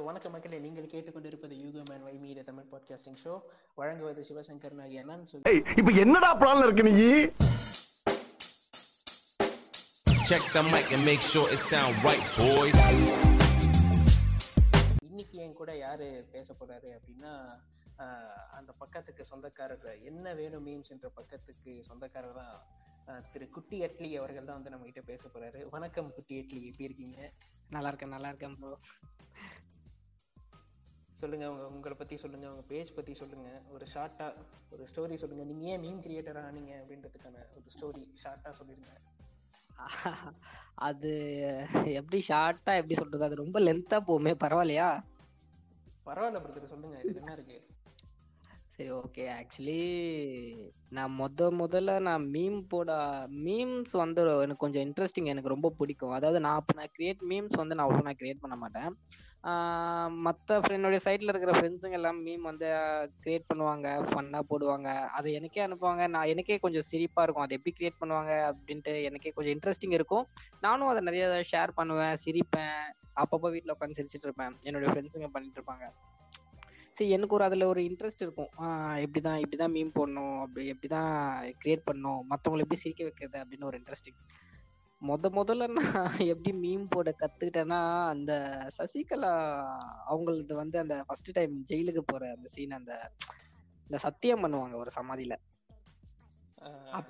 So வணக்க மக்களே நீங்கள் கேட்டுக்கொண்டிருப்பது யூகோ மேன் வை மீடியா தமிழ் பாட்காஸ்டிங் ஷோ வழங்குவது சிவசங்கர் நாகி அண்ணன் சொல்லி இப்ப என்னடா பிளான்ல இருக்கு நீ? Check the mic and make sure it sound right, boys. இன்னைக்கு என் கூட யாரு பேச போறாரு அப்படின்னா அந்த பக்கத்துக்கு சொந்தக்காரர் என்ன வேணும் மீன்ஸ் என்ற பக்கத்துக்கு சொந்தக்காரர் தான் திரு குட்டி அட்லி அவர்கள் தான் வந்து நம்ம கிட்ட பேச போறாரு. வணக்கம் குட்டி அட்லி எப்படி இருக்கீங்க? நல்லா இருக்கேன் நல்லா இருக்கேன் ப்ரோ சொல்லுங்க உங்க உங்களை பத்தி சொல்லுங்க உங்க பேஜ் பத்தி சொல்லுங்க. ஒரு ஷார்ட்டா ஒரு ஸ்டோரி சொல்லுங்க. நீங்க ஏன் மீன் கிரியேட்டர் ஆனீங்க அப்படின்றதுக்கான ஒரு ஸ்டோரி ஷார்ட்டா சொல்லிருங்க. அது எப்படி ஷார்ட்டா எப்படி சொல்றது? அது ரொம்ப லென்த்தா போகுமே பரவாயில்லையா? பரவாயில்ல பிரதர் சொல்லுங்க இதுல என்ன இருக்கு? சரி ஓகே ஆக்சுவலி நான் முத முதல்ல நான் மீம் போட மீம்ஸ் வந்து எனக்கு கொஞ்சம் இன்ட்ரெஸ்டிங் எனக்கு ரொம்ப பிடிக்கும். அதாவது நான் அப்போ நான் கிரியேட் மீம்ஸ் வந்து நான் அவ்வளோ நான் கிரியேட் பண்ண மாட்டேன். மற்ற என்னுடைய சைட்டில் இருக்கிற ஃப்ரெண்ட்ஸுங்க எல்லாம் மீம் வந்து கிரியேட் பண்ணுவாங்க ஃபன்னாக போடுவாங்க. அதை எனக்கே அனுப்புவாங்க. நான் எனக்கே கொஞ்சம் சிரிப்பாக இருக்கும். அதை எப்படி கிரியேட் பண்ணுவாங்க அப்படின்ட்டு எனக்கே கொஞ்சம் இன்ட்ரெஸ்டிங் இருக்கும். நானும் அதை நிறைய ஷேர் பண்ணுவேன் சிரிப்பேன். அப்பப்போ வீட்டில் உட்காந்து சிரிச்சிட்டு இருப்பேன். என்னுடைய ஃப்ரெண்ட்ஸுங்க பண்ணிட்டு இருப்பாங்க. சரி எனக்கு ஒரு அதில் ஒரு இன்ட்ரெஸ்ட் இருக்கும். எப்படி தான் இப்படி தான் மீம் போடணும் அப்படி எப்படி தான் கிரியேட் பண்ணணும் மற்றவங்களை எப்படி சிரிக்க வைக்கிறது அப்படின்னு ஒரு இன்ட்ரெஸ்டிங் முத முதல்ல நான் எப்படி மீம் போட கற்றுக்கிட்டேன்னா அந்த சசிகலா அவங்களது வந்து அந்த ஃபர்ஸ்ட் டைம் ஜெயிலுக்கு போகிற அந்த சீன் அந்த இந்த சத்தியம் பண்ணுவாங்க ஒரு சமாதியில.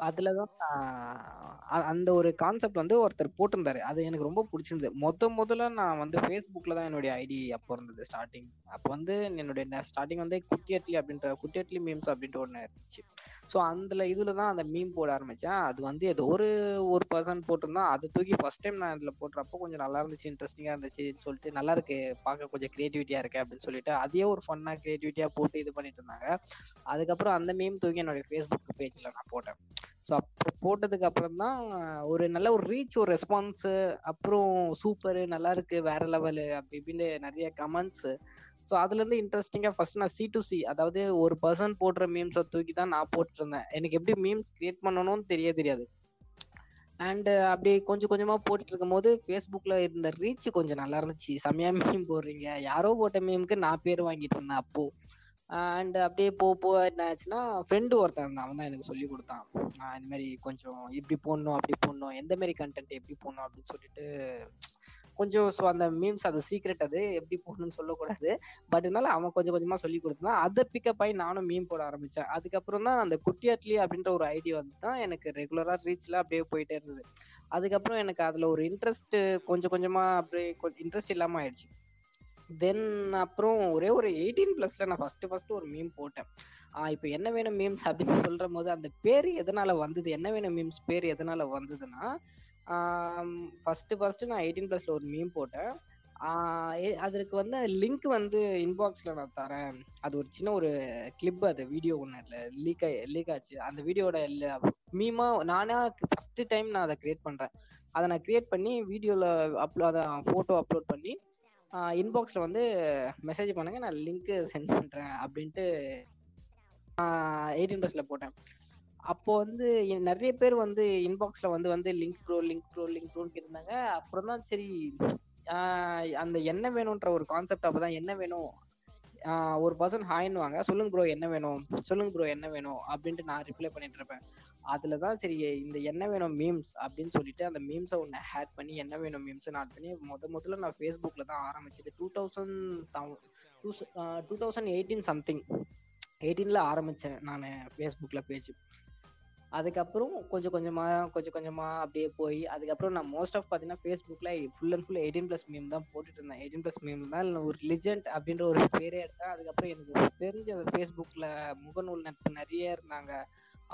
அதுலதான் நான் அந்த ஒரு கான்செப்ட் வந்து ஒருத்தர் போட்டிருந்தாரு. அது எனக்கு ரொம்ப பிடிச்சிருந்தது. மொத்த முதல்ல நான் வந்து ஃபேஸ்புக்ல தான் என்னுடைய ஐடி அப்போ இருந்தது ஸ்டார்டிங் அப்போ வந்து என்னுடைய ஸ்டார்டிங் வந்து குட்டியட்லி அப்படின்ற குட்டியட்லி மீம்ஸ் அப்படின்ட்டு ஒன்று இருந்துச்சு. ஸோ அந்த இதுல தான் அந்த மீம் போட ஆரம்பிச்சேன். அது வந்து ஏதோ ஒரு ஒரு பர்சன் போட்டிருந்தா அதை தூக்கி ஃபர்ஸ்ட் டைம் நான் இதில் போடுறப்போ கொஞ்சம் நல்லா இருந்துச்சு இன்ட்ரெஸ்டிங்காக இருந்துச்சுன்னு சொல்லிட்டு நல்லா இருக்கு பார்க்க கொஞ்சம் கிரியேட்டிவிட்டியா இருக்கு அப்படின்னு சொல்லிட்டு அதையே ஒரு ஃபன்னாக கிரியேட்டிவிட்டியா போட்டு இது பண்ணிட்டு இருந்தாங்க. அதுக்கப்புறம் அந்த மீம் தூக்கி என்னுடைய ஃபேஸ்புக் பேஜ்ல நான் போட்டேன். ஸோ அப்போ போட்டதுக்கு அப்புறம் தான் ஒரு நல்ல ஒரு ரீச் ஒரு ரெஸ்பான்ஸு அப்புறம் சூப்பர் நல்லா இருக்கு வேற லெவலு அப்படி இப்படின்னு நிறைய கமெண்ட்ஸு ஸோ அதுலேருந்து இன்ட்ரெஸ்டிங்காக ஃபர்ஸ்ட் நான் சி டு சி அதாவது ஒரு பர்சன் போடுற மீம்ஸை தூக்கி தான் நான் போட்டிருந்தேன். எனக்கு எப்படி மீம்ஸ் கிரியேட் பண்ணணும்னு தெரிய தெரியாது. அண்டு அப்படி கொஞ்சம் கொஞ்சமாக போட்டுட்டு இருக்கும்போது ஃபேஸ்புக்கில் இருந்த ரீச் கொஞ்சம் நல்லா இருந்துச்சு. செம்மையா மீம் போடுறீங்க. யாரோ போட்ட மீமுக்கு நான் பேர் வாங்கிட்டு இருந்தேன் அப்போது அண்ட் அப்படியே போ போ என்ன ஆச்சுன்னா ஃப்ரெண்டு ஒருத்தன் இருந்தான். அவன் தான் எனக்கு சொல்லி கொடுத்தான். நான் இந்த மாதிரி கொஞ்சம் இப்படி போடணும் அப்படி போடணும் எந்த மாதிரி கண்டென்ட் எப்படி போடணும் அப்படின்னு சொல்லிட்டு கொஞ்சம் ஸோ அந்த மீம்ஸ் அது சீக்ரெட் அது எப்படி போடணும்னு சொல்லக்கூடாது. பட் இருந்தாலும் அவன் கொஞ்சம் கொஞ்சமாக சொல்லி கொடுத்தான். அதை பிக்கப் ஆகி நானும் மீம் போட ஆரம்பித்தேன் அதுக்கப்புறம் தான் அந்த குட்டியாட்லி அப்படின்ற ஒரு ஐடியா வந்து தான் எனக்கு ரெகுலராக ரீச்லாம் அப்படியே போயிட்டே இருந்தது. அதுக்கப்புறம் எனக்கு அதில் ஒரு இன்ட்ரெஸ்ட்டு கொஞ்சம் கொஞ்சமாக அப்படியே இன்ட்ரெஸ்ட் இல்லாமல் ஆயிடுச்சு. தென் அப்புறம் ஒரே ஒரு எயிட்டீன் பிளஸ்ல நான் ஃபர்ஸ்ட் ஃபர்ஸ்ட் ஒரு மீம் போட்டேன். இப்போ என்ன வேணும் மீம்ஸ் அப்படின்னு சொல்ற போது அந்த பேர் எதனால வந்தது? என்ன வேணும் மீம்ஸ் பேர் எதனால வந்ததுன்னா ஃபர்ஸ்ட் ஃபர்ஸ்ட் நான் எயிட்டீன் பிளஸ்ல ஒரு மீம் போட்டேன். அதற்கு வந்து லிங்க் வந்து இன்பாக்ஸில் நான் தரேன். அது ஒரு சின்ன ஒரு கிளிப் அது வீடியோ ஒன்று இல்லை லீக் ஆகி லீக் ஆச்சு. அந்த வீடியோட மீமா நானே ஃபஸ்ட்டு டைம் நான் அதை க்ரியேட் பண்ணுறேன் அதை நான் க்ரியேட் பண்ணி வீடியோவில் அப்லோ அதை ஃபோட்டோ அப்லோட் பண்ணி இன்பாக்ஸில் வந்து மெசேஜ் பண்ணுங்க. நான் லிங்க்கு சென்ட் பண்ணுறேன் அப்படின்ட்டு எயிட்டீன் ப்ளஸில் போட்டேன். அப்போ வந்து நிறைய பேர் வந்து இன்பாக்ஸில் வந்து வந்து link bro link bro link ப்ரோன்னு கேட்டிருந்தாங்க. அப்புறம் தான் சரி அந்த என்ன வேணுன்ற ஒரு கான்செப்ட் அப்போ தான் என்ன வேணும் ஒரு பர்சன் ஹாய்னுவாங்க சொல்லுங்க ப்ரோ என்ன வேணும்? சொல்லுங்க ப்ரோ என்ன வேணும்? அப்படின்ட்டு நான் ரிப்ளை பண்ணிட்டு இருப்பேன். அதுல தான் சரி இந்த என்ன வேணும் மீம்ஸ் அப்படின்னு சொல்லிட்டு அந்த மீம்ஸை ஒன்று ஹேட் பண்ணி என்ன வேணும் மீம்ஸ் நான் பண்ணி முத முதல்ல நான் ஃபேஸ்புக்கில் தான் ஆரம்பிச்சது. Two thousand two two thousand eighteen something எயிட்டீனில் ஆரம்பித்தேன் நான் ஃபேஸ்புக்கில் பேஜ் அதுக்கப்புறம் கொஞ்சம் கொஞ்சமாக கொஞ்சம் கொஞ்சமாக அப்படியே போய் அதுக்கப்புறம் நான் மோஸ்ட் ஆஃப் பார்த்தீங்கன்னா ஃபேஸ்புக்கில் full and full eighteen plus meme தான் போட்டுட்டு இருந்தேன். எயிட்டீன் ப்ளஸ் மீம் தான் ஒரு லிஜெண்ட் அப்படின்ற ஒரு பேரே எடுத்தேன். அதுக்கப்புறம் எனக்கு தெரிஞ்ச ஃபேஸ்புக்கில் முகநூல் நட்பு நிறைய இருந்தாங்க.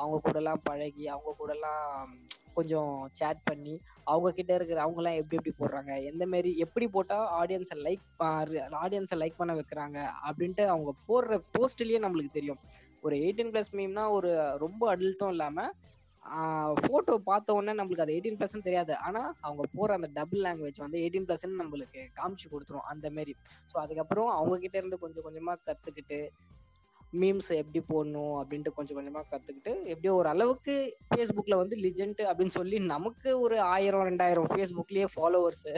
அவங்க கூடலாம் பழகி அவங்க கூடலாம் கொஞ்சம் சேட் பண்ணி அவங்க கிட்ட இருக்கிற அவங்கலாம் எப்படி எப்படி போடுறாங்க எந்த மாரி எப்படி போட்டால் ஆடியன்ஸை லைக் ஆடியன்ஸை லைக் பண்ண வைக்கிறாங்க அப்படின்ட்டு அவங்க போடுற போஸ்ட்லேயே நம்மளுக்கு தெரியும். ஒரு எயிட்டீன் ப்ளஸ் மீம்னா ஒரு ரொம்ப அடல்ட்டும் இல்லாமல் ஃபோட்டோ பார்த்த உடனே நம்மளுக்கு அது எயிட்டீன் ப்ளஸ் தெரியாது. ஆனால் அவங்க போகிற அந்த டபுள் லாங்குவேஜ் வந்து எயிட்டீன் பிளஸ்ன்னு நம்மளுக்கு காமிச்சு கொடுத்துரும் அந்த மாரி. ஸோ அதுக்கப்புறம் அவங்ககிட்ட இருந்து கொஞ்சம் கொஞ்சமாக கற்றுக்கிட்டு மீம்ஸ் எப்படி போடணும் அப்படின்ட்டு கொஞ்சம் கொஞ்சமாக கற்றுக்கிட்டு எப்படியோ ஒரு அளவுக்கு ஃபேஸ்புக்கில் வந்து லிஜெண்ட் அப்படின்னு சொல்லி நமக்கு ஒரு ஆயிரம் ரெண்டாயிரம் ஃபேஸ்புக்லேயே ஃபாலோவர்ஸு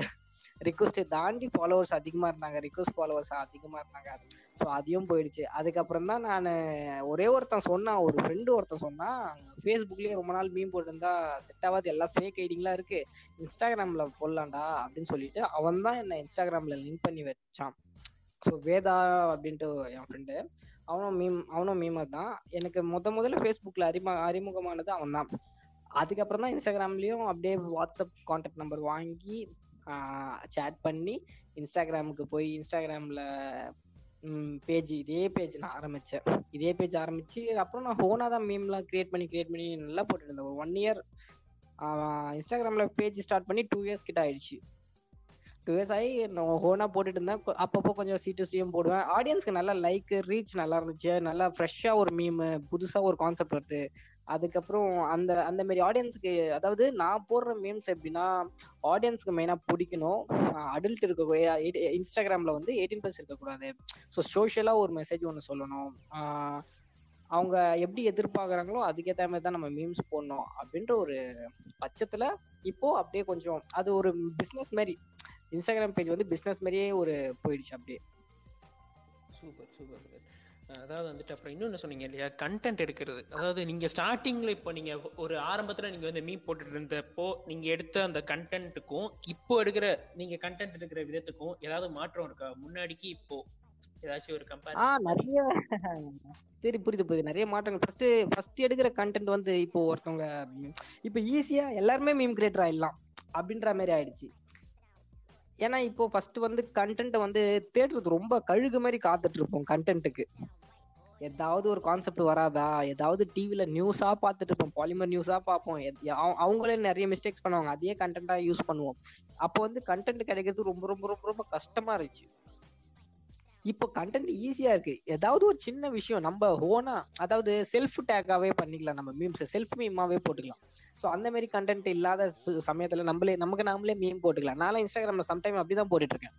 ரிக்வஸ்ட்டை தாண்டி ஃபாலோவர்ஸ் அதிகமாக இருந்தாங்க. ரிக்வஸ்ட் ஃபாலோவர்ஸ் அதிகமாக இருந்தாங்க. ஸோ அதையும் போயிடுச்சு. அதுக்கப்புறம் தான் நான் ஒரே ஒருத்தன் சொன்னான். ஒரு ஃப்ரெண்டு ஒருத்தன் சொன்னான். ஃபேஸ்புக்லேயே ரொம்ப நாள் மீன் போட்டிருந்தா செட் ஆகாது. எல்லாம் ஃபேக் ஐடிங்கெலாம் இருக்குது இன்ஸ்டாகிராமில் போடலாண்டா அப்படின்னு சொல்லிட்டு அவன் தான் என்னை இன்ஸ்டாகிராமில் லிங்க் பண்ணி வச்சான். ஸோ வேதா அப்படின்ட்டு என் ஃப்ரெண்டு அவனும் மீம் அவனும் மீமர் தான். எனக்கு முத முதல்ல ஃபேஸ்புக்கில் அறிமுக அறிமுகமானது அவன் தான். அதுக்கப்புறம் தான் இன்ஸ்டாகிராம்லேயும் அப்படியே வாட்ஸ்அப் கான்டாக்ட் நம்பர் வாங்கி சேட் பண்ணி இன்ஸ்டாகிராமுக்கு போய் இன்ஸ்டாகிராமில் பேஜ் இதே பேஜ் நான் ஆரம்பித்தேன் இதே பேஜ் ஆரம்பித்து அப்புறம் நான் ஹோனாக தான் மீம்லாம் க்ரியேட் பண்ணி க்ரியேட் பண்ணி நல்லா போட்டுருந்தேன் ஒரு ஒன் இயர் இன்ஸ்டாகிராமில் பேஜ் ஸ்டார்ட் பண்ணி டூ இயர்ஸ் கிட்ட ஆயிடுச்சு. டூ இயர்ஸ் ஆகி நான் ஹோனாக போட்டுட்டு இருந்தேன். அப்பப்போ கொஞ்சம் சீட்டு சியும் போடுவேன். ஆடியன்ஸ்க்கு நல்லா லைக் ரீச் நல்லா இருந்துச்சு. நல்லா ஃப்ரெஷ்ஷாக ஒரு மீம் புதுசாக ஒரு கான்செப்ட் வருது. அதுக்கப்புறம் அந்த அந்த மாதிரி ஆடியன்ஸுக்கு அதாவது நான் போடுற மீம்ஸ் எப்படின்னா ஆடியன்ஸ்க்கு மெயினாக பிடிக்கணும். அடல்ட் இருக்க இன்ஸ்டாகிராமில் வந்து எயிட்டீன் ப்ளஸ் இருக்கக்கூடாது. ஸோ சோஷியலாக ஒரு மெசேஜ் ஒன்று சொல்லணும். அவங்க எப்படி எதிர்பார்க்குறாங்களோ அதுக்கேற்ற மாதிரி தான் நம்ம மீம்ஸ் போடணும் அப்படின்ற ஒரு பட்சத்தில் இப்போ அப்படியே கொஞ்சம் அது ஒரு பிஸ்னஸ் மாதிரி இன்ஸ்டாகிராம் பேஜ் வந்து பிஸ்னஸ் மாதிரியே ஒரு போயிடுச்சு அப்படியே. Super super. அதாவது வந்துட்டு அப்புறம் இன்னொன்று சொன்னீங்க இல்லையா? கண்டென்ட் எடுக்கிறது. அதாவது நீங்கள் ஸ்டார்டிங்கில் இப்போ நீங்கள் ஒரு ஆரம்பத்தில் நீங்கள் வந்து மீன் போட்டுட்டு இருந்தப்போ நீங்கள் எடுத்த அந்த கண்டென்ட்டுக்கும் இப்போ எடுக்கிற நீங்கள் கண்டென்ட் எடுக்கிற விதத்துக்கும் ஏதாவது மாற்றம் இருக்கா? முன்னாடிக்கு இப்போ ஏதாச்சும் ஒரு ஆ கம்பேர் நிறைய சரி புரியுது புரியுது. நிறைய மாற்றங்கள். ஃபர்ஸ்ட் ஃபர்ஸ்ட் எடுக்கிற கண்டென்ட் வந்து இப்போ ஒருத்தவங்க இப்போ ஈஸியா எல்லாருமே மீம் கிரியேட்டர் ஆயிடலாம் அப்படின்ற மாதிரி ஆயிடுச்சு. ஏன்னா இப்போ ஃபர்ஸ்ட் வந்து கண்டென்ட்டை வந்து தேடுறது ரொம்ப கழுகு மாதிரி காத்துட்டு இருப்போம் கண்டென்ட்டுக்கு ஏதாவது ஒரு கான்செப்ட் வராதா? ஏதாவது டிவில நியூஸா பார்த்துட்டு இருப்போம். பாலிமர் நியூஸா பார்ப்போம். அவங்களே நிறைய மிஸ்டேக்ஸ் பண்ணுவாங்க. அதே கண்டென்ட்டா யூஸ் பண்ணுவோம். அப்போ வந்து கண்டென்ட் கிடைக்கிறது ரொம்ப ரொம்ப ரொம்ப ரொம்ப கஷ்டமா இருந்துச்சு. இப்போ கண்டென்ட் ஈஸியா இருக்கு. ஏதாவது ஒரு சின்ன விஷயம். நம்ம ஓனா அதாவது செல்ஃப் டேக்காவே பண்ணிக்கலாம். நம்ம மீம்ஸ் செல்ஃப் மீமாவே போட்டுக்கலாம். ஸோ அந்த மாதிரி கண்டென்ட் இல்லாத சமயத்துல நம்மளே நமக்கு நாமளே மீம் போட்டுக்கலாம். நான் இன்ஸ்டாகிராம்ல சம்டைம் அப்படிதான் போட்டுட்டு இருக்கேன்.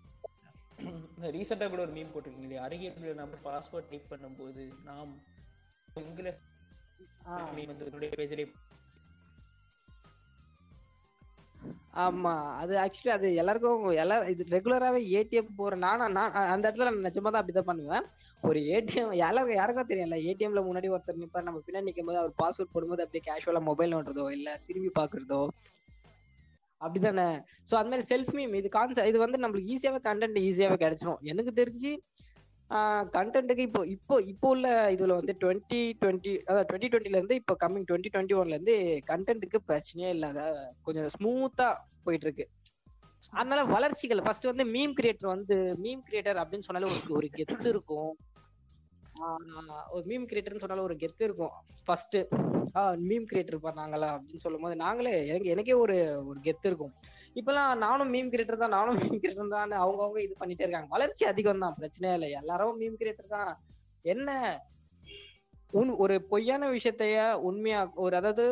இப்போ ஆஹ் ரீசெண்டா content- ரீசெண்டா கூட ஒரு மீன் போட்டிருக்கீங்க. இல்லையா அருகே நம்ம பாஸ்போர்ட் டைப் பண்ணும்போது நாம் பேஜ்லேயே ஆமா. அது ஆக்சுவலி அது எல்லாருக்கும் எல்லாரும் இது ரெகுலராகவே ஏடிஎம் போற நானா நான் அந்த இடத்துல நான் நிஜமா தான் அப்படிதான் பண்ணுவேன். ஒரு ஏடிஎம் எல்லாருக்கும் யாருக்கும் தெரியல ஏடிஎம்ல முன்னாடி ஒருத்தர் நிப்பார் நம்ம பின்னாடி நிற்கும் போது அவர் பாஸ்வேர்ட் போடும்போது அப்படியே கேஷுவலா மொபைல் நோண்டுறதோ இல்ல திரும்பி பாக்குறதோ அப்படிதானே? சோ அந்த மாதிரி செல்ஃப் மீம் இது கான்செப்ட் இது வந்து நம்மளுக்கு ஈஸியாவே கண்டென்ட் ஈஸியாவே கிடைச்சிரும். எனக்கு தெரிஞ்சு கண்டென்ட்டுக்கு இப்போ இப்போ இப்போ உள்ள இதுல வந்து டுவெண்ட்டி டுவெண்ட்டி அதாவது டுவெண்ட்டி டுவெண்ட்டில இருந்து இப்போ கம்மிங் டுவெண்ட்டி டுவெண்ட்டி ஒன்ல இருந்து கண்டென்ட்டுக்கு பிரச்சனையே இல்லாத கொஞ்சம் ஸ்மூத்தா போயிட்டு இருக்கு அதனால வளர்ச்சிகள் ஃபர்ஸ்ட் வந்து மீம் கிரியேட்டர் வந்து மீம் கிரியேட்டர் அப்படின்னு சொன்னாலே ஒரு ஒரு கெத்து இருக்கும். ஒரு மீம் கிரியேட்டர்னு சொன்னாலும் ஒரு கெத்து இருக்கும். ஃபர்ஸ்ட் மீம் கிரியேட்டர் பண்ணாங்களா அப்படின்னு சொல்லும் போது நாங்களே எனக்கு எனக்கே ஒரு ஒரு கெத்து இருக்கும். இப்பெல்லாம் நானும் மீம் கிரியேட்டர் தான் நானும் மீம் கிரியேட்டர் தான் அவங்கவுங்க இது பண்ணிட்டே இருக்காங்க. வளர்ச்சி அதிகம் தான் பிரச்சனையே இல்லை. எல்லாரும் மீம் கிரியேட்டர் தான். என்ன? உன் ஒரு பொய்யான விஷயத்தைய உண்மையா ஒரு அதாவது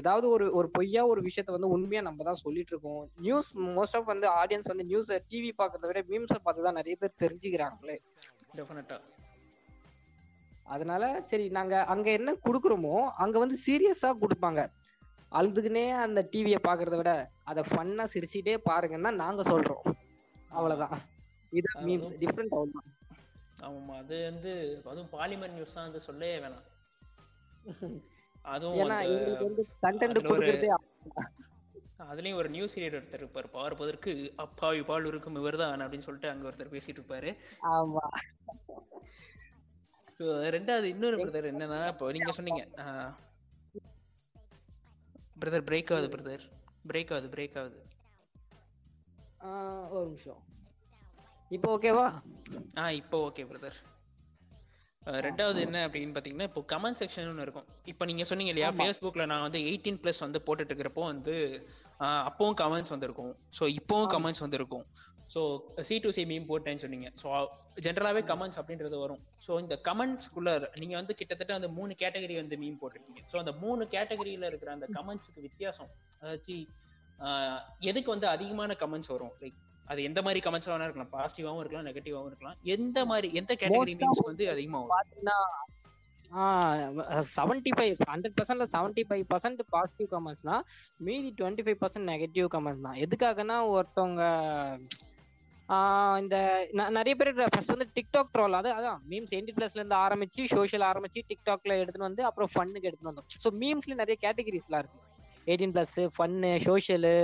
ஏதாவது ஒரு ஒரு பொய்யா ஒரு விஷயத்த வந்து உண்மையா நம்ம தான் சொல்லிட்டு இருக்கோம். நியூஸ் மோஸ்ட் ஆஃப் வந்து ஆடியன்ஸ் வந்து நியூஸ் டிவி பாக்குறத விட மீம்ஸை பார்த்து தான் நிறைய பேர் தெரிஞ்சுக்கிறாங்களே. டெஃபினட்டா அதனால சரி நாங்க அங்க என்ன குடுக்குறோமோ அங்க வந்து சீரியஸா கொடுப்பாங்க. அழுதுக்குனே அந்த டிவியை பாக்குறத விட அதை ஃபன்னா சிரிச்சிட்டே பாருங்கன்னா நாங்க சொல்றோம். அவ்வளவுதான். இது மீம்ஸ் டிஃப்ரெண்ட் அவ்வளவுதான் ஆமாம் அது வந்து அதுவும் பாலிமர் நியூஸ் தான் வந்து சொல்லவே வேணாம். அதுவும் அதுலயும் ஒரு நியூஸ் ரீடர் ஒருத்தர் இருப்பார். பார்ப்பதற்கு அப்பாவி பால் இருக்கும் இவர்தான் அப்படின்னு சொல்லிட்டு அங்க ஒருத்தர் பேசிட்டு இருப்பாரு. ஆமா. ரெண்டாவது இன்னொரு பிரதர் என்னன்னா இப்போ நீங்க சொன்னீங்க பிரதர் பிரேக் ஆகுது பிரதர் பிரேக் ஆகுது பிரேக் ஆகுது. ஒரு நிமிஷம். இப்போ ஓகேவா ஆ இப்போ ஓகே பிரதர் ரெண்டாவது என்ன அப்படின்னு பார்த்தீங்கன்னா இப்போ கமெண்ட் செக்ஷன் ஒன்று இருக்கும். இப்போ நீங்கள் சொன்னீங்க இல்லையா ஃபேஸ்புக்கில் நான் வந்து எயிட்டீன் ப்ளஸ் வந்து போட்டுட்டு இருக்கிறப்போ வந்து அப்பவும் கமெண்ட்ஸ் வந்திருக்கும். ஸோ இப்போவும் கமெண்ட்ஸ் வந்திருக்கும். So C to C meme போட்டேன்னு சொன்னீங்க. ஸோ ஜென்ரலாகவே கமெண்ட்ஸ் அப்படின்றது வரும். ஸோ இந்த கமெண்ட்ஸ்குள்ள நீங்கள் வந்து கிட்டத்தட்ட அந்த மூணு கேட்டகரி வந்து மீம் போட்டிருக்கீங்க. ஸோ அந்த மூணு கேட்டகரியில் இருக்கிற அந்த கமெண்ட்ஸுக்கு வித்தியாசம். அதாச்சும் ஆஹ் எதுக்கு வந்து அதிகமான கமெண்ட்ஸ் வரும்? லைக் அது எந்த மாதிரி கமெண்ட்ஸ் வேணா இருக்கலாம். பாசிட்டிவாவும் இருக்கலாம் நெகட்டிவாவும் இருக்கலாம். எந்த மாதிரி எந்த கேட்டகரி மீம்ஸ் வந்து அதிகமா வரும்? பாத்தீங்கன்னா செவன்டி ஃபைவ் ஹண்ட்ரட் பர்சன்ட்ல செவன்டி ஃபைவ் பர்சன்ட் பாசிட்டிவ் கமெண்ட்ஸ்னா மீதி twenty five percent negative comments தான். எதுக்காகனா ஒருத்தவங்க இந்த நிறைய பேர் ஃபர்ஸ்ட் வந்து டிக்டாக் ட்ரோல் அது அதான் மீம்ஸ் எயிட்டி பிளஸ்ல இருந்து ஆரம்பிச்சு சோஷியல் ஆரம்பிச்சு டிக்டாக்ல எடுத்துட்டு வந்து அப்புறம் ஃபன்னுக்கு எடுத்துட்டு வந்தோம். ஸோ மீம்ஸ்ல நிறைய கேட்டகரிஸ்லாம் இருக்கு. எயிட்டீன் பிளஸ் ஃபன்னு சோஷியலு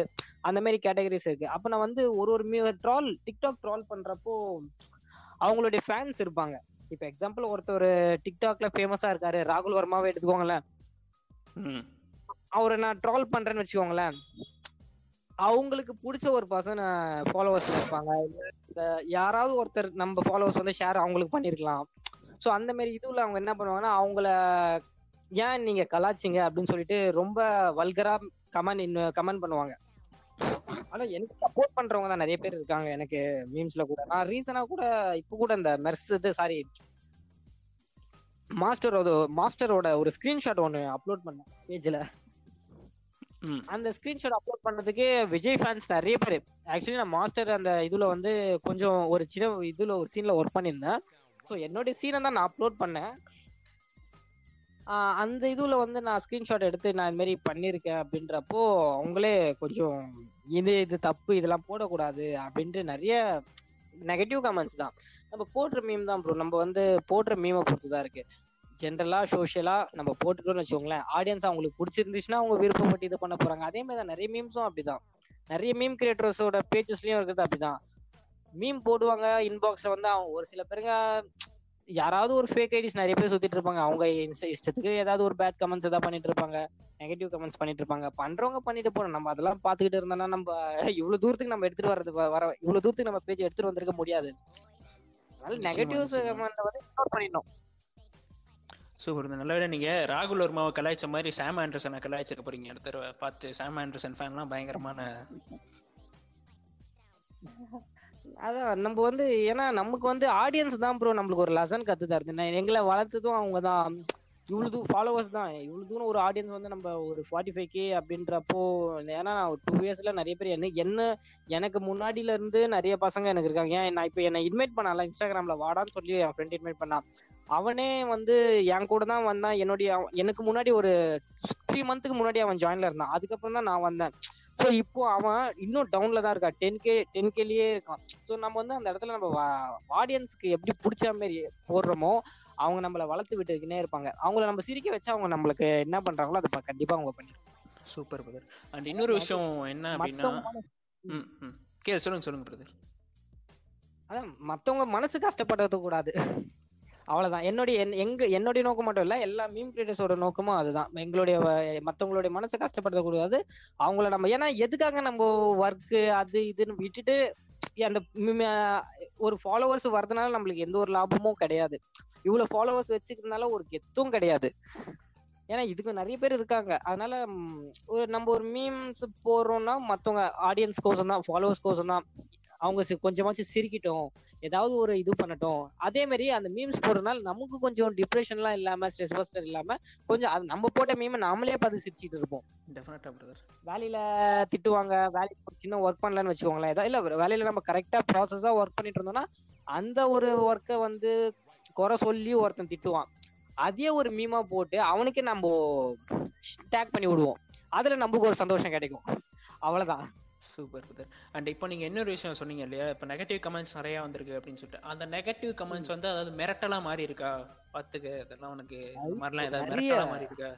அந்த மாதிரி கேட்டகரிஸ் இருக்கு. அப்போ நான் வந்து ஒரு ஒரு மீ ட்ரால் டிக்டாக் ட்ரால் பண்றப்போ அவங்களுடைய ஃபேன்ஸ் இருப்பாங்க. இப்போ எக்ஸாம்பிள் ஒருத்தர் டிக்டாக்ல ஃபேமஸா இருக்காரு ராகுல் வர்மாவை எடுத்துக்கோங்களேன். அவரை நான் ட்ரால் பண்றேன்னு வச்சுக்கோங்களேன். அவங்களுக்கு பிடிச்ச ஒரு பர்சன் ஃபாலோவர்ஸ் இருப்பாங்க. இந்த யாராவது ஒருத்தர் நம்ம ஃபாலோவர்ஸ் வந்து ஷேர் அவங்களுக்கு பண்ணிருக்கலாம். ஸோ அந்த மாதிரி இதுல அவங்க என்ன பண்ணுவாங்கன்னா அவங்கள ஏன் நீங்க கலாச்சிங்க அப்படின்னு சொல்லிட்டு ரொம்ப வல்கரா கமெண்ட் கமெண்ட் பண்ணுவாங்க. ஆனா எனக்கு சப்போர்ட் பண்றவங்க தான் நிறைய பேர் இருக்காங்க. எனக்கு மீம்ஸ்ல கூட. நான் ரீசனா கூட இப்போ கூட இந்த மெர்ஸ் இது சாரி மாஸ்டரோட மாஸ்டரோட ஒரு ஸ்கிரீன்ஷாட் ஒன்று அப்லோட் பண்ணேன் பேஜ்ல அந்த ஸ்கிரீன்ஷாட் அப்லோட் பண்ணதுக்கு விஜய் ஃபேன்ஸ் நிறைய பேர். ஆக்சுவலி நான் மாஸ்டர் அந்த இதுல வந்து கொஞ்சம் ஒரு சின்ன இதுல ஒரு சீன்ல ஒர்க் பண்ணியிருந்தேன். ஸோ என்னுடைய சீனை தான் நான் அப்லோட் பண்ணேன். ஆஹ் அந்த இதுல வந்து நான் ஸ்கிரீன்ஷாட் எடுத்து நான் இது மாதிரி பண்ணியிருக்கேன் அப்படின்றப்போ அவங்களே கொஞ்சம் இது இது தப்பு இதெல்லாம் போடக்கூடாது அப்படின்ட்டு நிறைய நெகட்டிவ் கமெண்ட்ஸ் தான். நம்ம போடுற மீம் தான் ப்ரோ நம்ம வந்து போடுற மீமை பொறுத்து தான் இருக்கு. ஜென்ரலா சோஷியலா நம்ம போட்டுட்டோம்னு வச்சுக்கோங்களேன் ஆடியன்ஸ் அவங்களுக்கு பிடிச்சிருந்துச்சுன்னா அவங்க விருப்பப்பட்டு இது பண்ண போறாங்க. அதே மாதிரி தான் நிறைய மீம்ஸும் அப்படிதான். நிறைய மீம் கிரியேட்டர்ஸோட பேஜஸ்லயும் இருக்கிறது அப்படிதான். மீம் போடுவாங்க இன்பாக்ஸ்ல வந்து அவங்க ஒரு சில பேருங்க யாராவது ஒரு ஃபேக் ஐடிஸ் நிறைய பேர் சுத்திட்டு இருப்பாங்க. அவங்க இஷ்ட- இஷ்டத்துக்கு ஏதாவது ஒரு பேட் கமெண்ட்ஸ் ஏதாவது பண்ணிட்டு இருப்பாங்க. நெகட்டிவ் கமெண்ட்ஸ் பண்ணிட்டு இருப்பாங்க. பண்றவங்க பண்ணிட்டு போறோம் நம்ம அதெல்லாம் பாத்துக்கிட்டு இருந்தோம்னா நம்ம இவ்வளவு தூரத்துக்கு நம்ம எடுத்துட்டு வர்றது வர இவ்வளவு தூரத்துக்கு நம்ம பேஜ் எடுத்துட்டு வந்திருக்க முடியாது. அதனால நெகட்டிவ்ஸ் நிச்சயமா. வந்து இக்னோர் பண்ணிடணும். சூப்பர். இந்த நல்ல வேலை நீங்க ராகுல் வர்மாவை கலாய்ச்ச மாதிரி சாம் ஆண்டர்சனை கலாய்ச்சிருக்க போறீங்க. அடுத்த பார்த்து சாம் ஆண்டர்சன் ஃபேன்லாம் பயங்கரமான அதான் நம்ம வந்து ஏன்னா நமக்கு வந்து ஆடியன்ஸ் தான் ப்ரோ நம்மளுக்கு ஒரு லெசன் கத்து தருது. எங்களை வளர்த்ததும் அவங்க தான் இவ்வளவு ஃபாலோவர்ஸ் தான். இவ்வளவு தூரம் ஒரு ஆடியன்ஸ் வந்து நம்ம ஒரு ஃபார்ட்டி ஃபைவ் கே அப்படின்றப்போ ஏன்னா நான் டூ இயர்ஸ்ல நிறைய பேர் என்ன என்ன எனக்கு முன்னாடில இருந்து நிறைய பசங்க எனக்கு இருக்காங்க. ஏன் நான் இப்போ என்னை இன்வைட் பண்ணல இன்ஸ்டாகிராம்ல வாடான்னு சொல்லி என் ஃப்ரெண்ட் இன்வைட் பண்ணான். அவனே வந்து என் கூட தான் வந்தான். என்னுடைய அவன்- எனக்கு முன்னாடி ஒரு த்ரீ மந்த்துக்கு முன்னாடி அவன் ஜாயின்ல இருந்தான். அதுக்கப்புறம் தான் நான் வந்தேன். ஸோ இப்போ அவன் இன்னும் டவுன்ல தான் இருக்கான். டென் கே டென் கேலயே இருக்கான். ஸோ நம்ம வந்து அந்த இடத்துல நம்ம ஆடியன்ஸ்க்கு எப்படி பிடிச்ச மாதிரி போடுறோமோ அவங்க நம்மளை வளர்த்து விட்டுக்கினே இருப்பாங்க. அவங்கள நம்ம சிரிக்க வச்சா அவங்க நம்மளுக்கு என்ன பண்றாங்களோ அதை கண்டிப்பா அவங்க பண்ணி சூப்பர் பிரதர் அண்ட் இன்னொரு விஷயம் என்ன அப்படின்னா மத்தவங்க ம் ம். கே சொல்லுங்க சொல்லுங்க பிரதர் அதான் மத்தவங்க மனசு கஷ்டப்படுறது கூடாது. அவ்வளவுதான். என்னுடைய என்- எங்க என்னுடைய நோக்கம் மட்டும் இல்ல எல்லா மீம் கிரியேட்டர்ஸோட நோக்கமும் அதுதான். எங்களுடைய மத்தவங்களுடைய மனசை கஷ்டப்படுத்த கூடாது அவங்கள நம்ம ஏன்னா எதுக்காக நம்ம ஒர்க் அது இதுன்னு விட்டுட்டு அந்த ஒரு ஃபாலோவர்ஸ் வரதுனால நம்மளுக்கு எந்த ஒரு லாபமும் கிடையாது. இவ்வளவு ஃபாலோவர்ஸ் வச்சுக்கிறதுனால ஒரு கெத்தும் கிடையாது. ஏன்னா இதுக்கு நிறைய பேர் இருக்காங்க. அதனால ஒரு நம்ம ஒரு மீம்ஸ் போடுறோம்னா மத்தவங்க ஆடியன்ஸ் கோசம் தான் ஃபாலோவர்ஸ் கோசம் தான். அவங்க கொஞ்சமாச்சும் சிரிக்கட்டும். ஏதாவது ஒரு இது பண்ணட்டும். அதே மாதிரி அந்த மீம்ஸ் போடுறதுனால நமக்கு கொஞ்சம் டிப்ரெஷன்லாம் இல்லாம ஸ்ட்ரெஸ் பஸ்டர் இல்லாம கொஞ்சம் அது நம்ம போட்ட மீமை நாமளே பார்த்து சிரிச்சிட்டு இருப்போம். டெஃபினட்டா பிரதர் வேலையில திட்டுவாங்க வேலைக்கு சின்ன ஒர்க் பண்ணலன்னு வச்சுக்கோங்களேன். ஏதாவது இல்ல வேலையில நம்ம கரெக்டா ப்ராசஸா ஒர்க் பண்ணிட்டு இருந்தோம்னா அந்த ஒரு ஒர்க்கை வந்து குறை சொல்லி ஒருத்தன் திட்டுவான். அதே ஒரு மீமா போட்டு அவனுக்கே நம்ம டேக் பண்ணி விடுவோம். அதுல நமக்கு ஒரு சந்தோஷம் கிடைக்கும். அவ்வளவுதான். சூப்பர் பிரதர் அண்ட் இப்போ நீங்க இன்னொரு விஷயம் சொன்னீங்க இல்லையா? இப்போ நெகட்டிவ் கமெண்ட்ஸ் நிறைய வந்திருக்கு அப்படின்னு சொல்லிட்டு. அந்த நெகட்டிவ் கமெண்ட்ஸ் வந்து அதாவது மிரட்டலா மாறி இருக்கா பாத்துக்க இதெல்லாம் உனக்கு மாதிரிலாம் ஏதாவது நிறைய. மிரட்டலா மாறி இருக்கா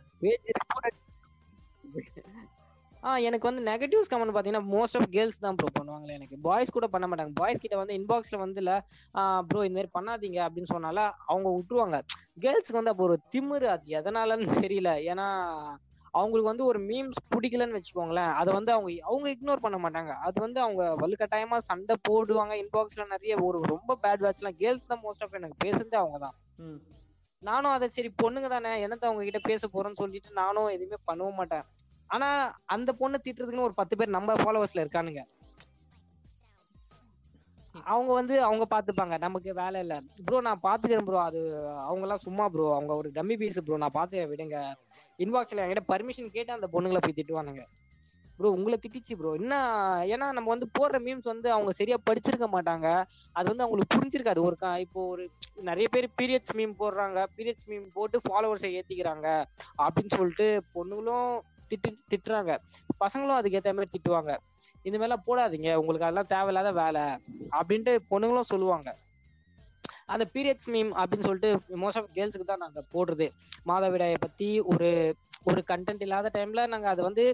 ஆ எனக்கு வந்து நெகட்டிவ்ஸ் கமெண்ட் பாத்தீங்கன்னா மோஸ்ட் ஆஃப் கேர்ள்ஸ் தான் ப்ரோ பண்ணுவாங்களே எனக்கு. பாய்ஸ் கூட பண்ண மாட்டாங்க. பாய்ஸ் கிட்ட வந்து இன்பாக்ஸ்ல வந்து இல்ல ப்ரோ இந்த மாதிரி பண்ணாதீங்க அப்படின்னு சொன்னால அவங்க விட்டுருவாங்க. கேர்ள்ஸ்க்கு வந்து அப்போ ஒரு திமிரு அது எதனாலன்னு தெரியல. ஏன்னா அவங்களுக்கு வந்து ஒரு மீம்ஸ் பிடிக்கலன்னு வச்சுக்கோங்களேன். அதை வந்து அவங்க அவங்க இக்னோர் பண்ண மாட்டாங்க. அது வந்து அவங்க வலுக்கட்டாயமா சண்டை போடுவாங்க இன்பாக்ஸ்ல நிறைய ஒரு ரொம்ப பேட் வேர்ட்ஸ்லாம் கேர்ள்ஸ் தான் மோஸ்ட் ஆஃப் எனக்கு பேசுறதே அவங்க தான். நானும் அதை சரி பொண்ணுங்க தானே என்னத்த அவங்க கிட்ட பேச போறேன்னு சொல்லிட்டு நானும் எதுவுமே பண்ணவும் மாட்டேன். ஆனா அந்த பொண்ணு திட்டுறதுக்குன்னு ஒரு பத்து பேர் நம்ம ஃபாலோவர்ஸ்ல இருக்கானுங்க. அவங்க வந்து அவங்க பாத்துப்பாங்க. நமக்கு வேலை இல்ல. ப்ரோ நான் பாத்துக்கிறேன் ப்ரோ அது அவங்க எல்லாம் சும்மா ப்ரோ அவங்க ஒரு டம்மி பீஸ் ப்ரோ நான் பாத்துக்கிறேன் விடுங்க. இன்பாக்ஸ்ல என்கிட்ட பர்மிஷன் கேட்டு அந்த பொண்ணுங்களை போய் திட்டுவானுங்க. ப்ரோ உங்களை திட்டிச்சு ப்ரோ என்ன? ஏன்னா நம்ம வந்து போடுற மீம்ஸ் வந்து அவங்க சரியா படிச்சிருக்க மாட்டாங்க. அது வந்து அவங்களுக்கு புரிஞ்சிருக்காது. ஒரு கா- இப்போ ஒரு நிறைய பேர் பீரியட்ஸ் மீம் போடுறாங்க. பீரியட்ஸ் மீம் போட்டு ஃபாலோவர்ஸை ஏத்திக்கிறாங்க. அப்படின்னு சொல்லிட்டு பொண்ணுங்களும் திட்டு திட்டுறாங்க. பசங்களும் அதுக்கு ஏத்த மாதிரி திட்டுவாங்க. இந்த மாதிரிலாம் போடாதீங்க. உங்களுக்கு அதெல்லாம் தேவையில்லாத வேலை அப்படின்ட்டு பொண்ணுங்களும் சொல்லுவாங்க. அந்த பீரியட்ஸ் மீம் அப்படின்னு சொல்லிட்டு மோஸ்ட் ஆஃப் கேர்ள்ஸுக்கு தான் நாங்கள் போடுறது. மாதவிடாயை பற்றி ஒரு ஒரு கண்டென்ட் இல்லாத டைம்ல நாங்கள் அதை வந்து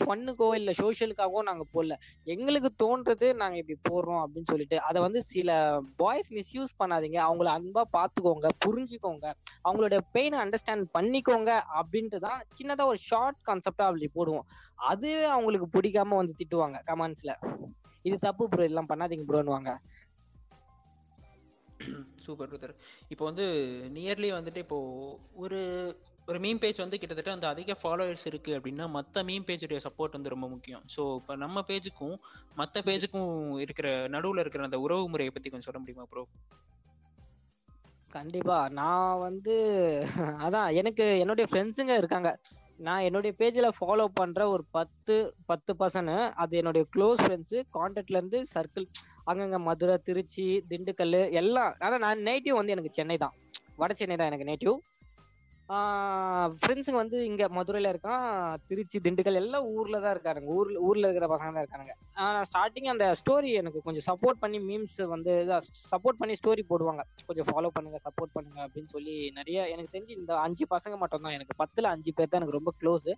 ஃபன்னுக்கோ இல்லை சோஷியலுக்காகவோ நாங்கள் போடல. எங்களுக்கு தோன்றது நாங்கள் இப்படி போடுறோம் அப்படின்னு சொல்லிட்டு அதை வந்து சில பாய்ஸ் மிஸ்யூஸ் பண்ணாதீங்க. அவங்கள அன்பாக பார்த்துக்கோங்க புரிஞ்சுக்கோங்க. அவங்களோட பெயினை அண்டர்ஸ்டாண்ட் பண்ணிக்கோங்க அப்படின்ட்டு தான் சின்னதாக ஒரு ஷார்ட் கான்செப்டாக அப்படி போடுவோம். அதுவே அவங்களுக்கு பிடிக்காம வந்து திட்டுவாங்க கமெண்ட்ஸில் இது தப்பு ப்ரோ இதெல்லாம் பண்ணாதீங்க ப்ரோன்னு சூப்பர் பிரதர் இப்போ வந்து நியர்லி வந்துட்டு இப்போ ஒரு ஒரு மீம் பேஜ் வந்து கிட்டத்தட்ட வந்து அதிக ஃபாலோவர்ஸ் இருக்குது அப்படின்னா மற்ற மீம் பேஜுடைய சப்போர்ட் வந்து ரொம்ப முக்கியம். ஸோ இப்போ நம்ம பேஜுக்கும் மற்ற பேஜுக்கும் இருக்கிற நடுவில் இருக்கிற அந்த உறவு முறையை பற்றி கொஞ்சம் சொல்ல முடியுமா ப்ரோ கண்டிப்பா. நான் வந்து அதான் எனக்கு என்னுடைய ஃப்ரெண்ட்ஸுங்க இருக்காங்க. நான் என்னுடைய பேஜில் ஃபாலோ பண்ணுற ஒரு பத்து பத்து பர்சனு அது என்னுடைய க்ளோஸ் ஃப்ரெண்ட்ஸு காண்டாக்ட்லேருந்து சர்க்கிள் அங்கங்கே மதுரை திருச்சி திண்டுக்கல் எல்லாம். ஆனால் நான் நேட்டிவ் வந்து எனக்கு சென்னை தான். வட சென்னை தான் எனக்கு நேட்டிவ் ஃப்ரெண்ட்ஸுங்க வந்து இங்க மதுரையில இருக்கான். திருச்சி திண்டுக்கல் எல்லாம் ஊர்ல தான் இருக்காருங்க ஊர்ல ஊர்ல இருக்கிற பசங்க தான் இருக்கானுங்க. ஸ்டார்டிங் அந்த ஸ்டோரி எனக்கு கொஞ்சம் சப்போர்ட் பண்ணி மீம்ஸ் வந்து சப்போர்ட் பண்ணி ஸ்டோரி போடுவாங்க. கொஞ்சம் ஃபாலோ பண்ணுங்க சப்போர்ட் பண்ணுங்க அப்படின்னு சொல்லி நிறைய எனக்கு தெரிஞ்சு இந்த அஞ்சு பசங்க மட்டும் தான் எனக்கு பத்துல அஞ்சு பேர் தான் எனக்கு ரொம்ப க்ளோஸ்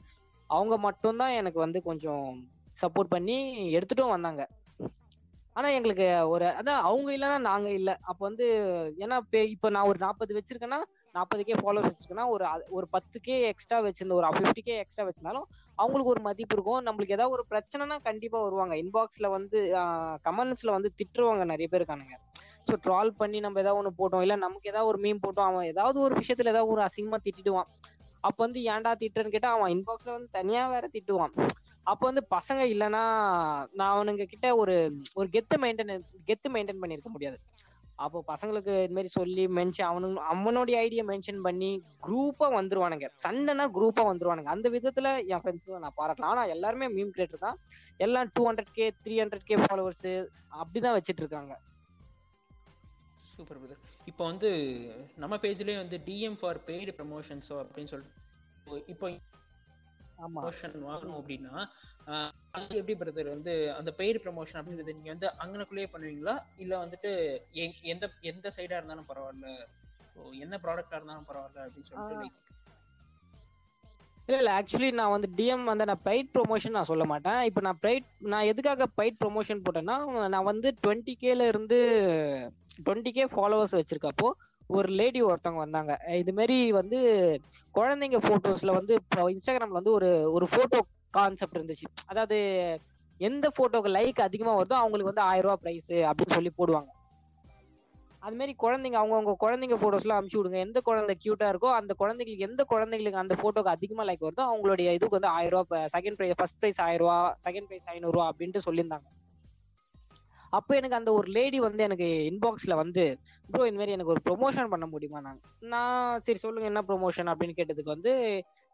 அவங்க மட்டும்தான் எனக்கு வந்து கொஞ்சம் சப்போர்ட் பண்ணி எடுத்துட்டும் வந்தாங்க. ஆனா எங்களுக்கு ஒரு அதான் அவங்க இல்லைன்னா நாங்க இல்லை. அப்போ வந்து ஏன்னா இப்போ நான் ஒரு நாற்பது வச்சிருக்கேன்னா நாற்பதுக்கே ஃபாலோவர்ஸ் வச்சிருக்கேன்னா ஒரு ஒரு பத்துக்கே எக்ஸ்ட்ரா வச்சிருந்த ஒரு ஃபிஃப்டிக்கே எக்ஸ்ட்ரா வச்சிருந்தாலும் அவங்களுக்கு ஒரு மதிப்பு இருக்கும். நம்மளுக்கு ஏதாவது ஒரு பிரச்சனைனா கண்டிப்பாக வருவாங்க. இன்பாக்ஸில் வந்து கமெண்ட்ஸில் வந்து திட்டுருவாங்க நிறைய பேர் இருக்கானுங்க. ஸோ ட்ரால் பண்ணி நம்ம ஏதாவது ஒன்று போட்டோம். இல்லை நமக்கு ஏதாவது ஒரு மீன் போட்டோம். அவன் ஏதாவது ஒரு விஷயத்தில் ஏதாவது ஒரு அசிங்கமாக திட்டிடுவான். அப்போ வந்து ஏன்டா திட்டுறேன்னு கேட்டால் அவன் இன்பாக்ஸில் வந்து தனியாக வேற திட்டுவான். அப்போ வந்து பசங்க இல்லைன்னா நான் அவனுங்க கிட்ட ஒரு ஒரு கெத்து மெயின்டைன் கெத்து மெயின்டைன் பண்ணியிருக்க முடியாது. அப்போ பசங்களுக்கு இது மாதிரி சொல்லி மென்ஷன் அவனு அவனுடைய ஐடியா மென்ஷன் பண்ணி குரூப்பா வந்துருவானுங்க. சண்டைனா குரூப்பா வந்துருவானுங்க. அந்த விதத்துல என் ஃப்ரெண்ட்ஸ் நான் பாராட்டலாம். ஆனா எல்லாருமே மீம் கிரியேட்டர் தான். எல்லாம் two hundred K three hundred K followers அப்படிதான் வச்சிட்டு இருக்காங்க சூப்பர் பிரதர் இப்போ வந்து நம்ம பேஜ்லேயே வந்து டிஎம் ஃபார் பெய்டு ப்ரமோஷன்ஸோ அப்படின்னு சொல்லிட்டு இப்போ ப்ரமோஷன் வாங்கணும் அப்படின்னா அது எப்படி பிரதர் வந்து அந்த பெய்டு ப்ரமோஷன் அப்படின்றது நீங்க வந்து அங்கனக்குள்ளேயே பண்ணுவீங்களா? இல்ல வந்துட்டு எ- எந்த எந்த சைடா இருந்தாலும் பரவாயில்ல. என்ன ப்ராடக்டா இருந்தாலும் பரவாயில்ல அப்படின்னு சொல்லிட்டு இல்ல இல்ல ஆக்சுவலி நான் வந்து டிஎம் வந்து நான் பெய்ட் ப்ரொமோஷன் நான் சொல்ல மாட்டேன். இப்போ நான் பெய்ட் நான் எதுக்காக பெய்ட் ப்ரொமோஷன் போட்டேன்னா நான் வந்து டுவெண்ட்டி கேல இருந்து டுவெண்ட்டி கே ஃபாலோவர்ஸ் வச்சிருக்கப்போ ஒரு லேடி ஒருத்தவங்க வந்தாங்க. இது மாதிரி வந்து குழந்தைங்க போட்டோஸ்ல வந்து இப்போ இன்ஸ்டாகிராம்ல வந்து ஒரு ஒரு போட்டோ கான்செப்ட் இருந்துச்சு. அதாவது எந்த போட்டோக்கு லைக் அதிகமா வருதோ அவங்களுக்கு வந்து ஆயிரம் ரூபாய் பிரைஸ் அப்படின்னு சொல்லி போடுவாங்க. அது மாதிரி குழந்தைங்க அவங்கவுங்க குழந்தைங்க போட்டோஸ்லாம் அனுப்பிச்சி விடுங்க. எந்த குழந்தை கியூட்டா இருக்கோ அந்த குழந்தைங்களுக்கு எந்த குழந்தைங்களுக்கு அந்த போட்டோக்கு அதிகமா லைக் வருதோ அவங்களுடைய இதுக்கு வந்து ஆயிரம் ரூபாய் செகண்ட் ப்ரைஸ் ஃபர்ஸ்ட் ப்ரைஸ் ஆயிரம் ரூபா செகண்ட் ப்ரைஸ் ஐநூறுரூவா அப்படின்ட்டு சொல்லியிருந்தாங்க. அப்போ எனக்கு அந்த ஒரு லேடி வந்து எனக்கு இன்பாக்ஸ்ல வந்து ப்ரோ இந்த மாதிரி எனக்கு ஒரு ப்ரொமோஷன் பண்ண முடியுமா? நான் நான் சரி சொல்லுங்க என்ன ப்ரொமோஷன் அப்படின்னு கேட்டதுக்கு வந்து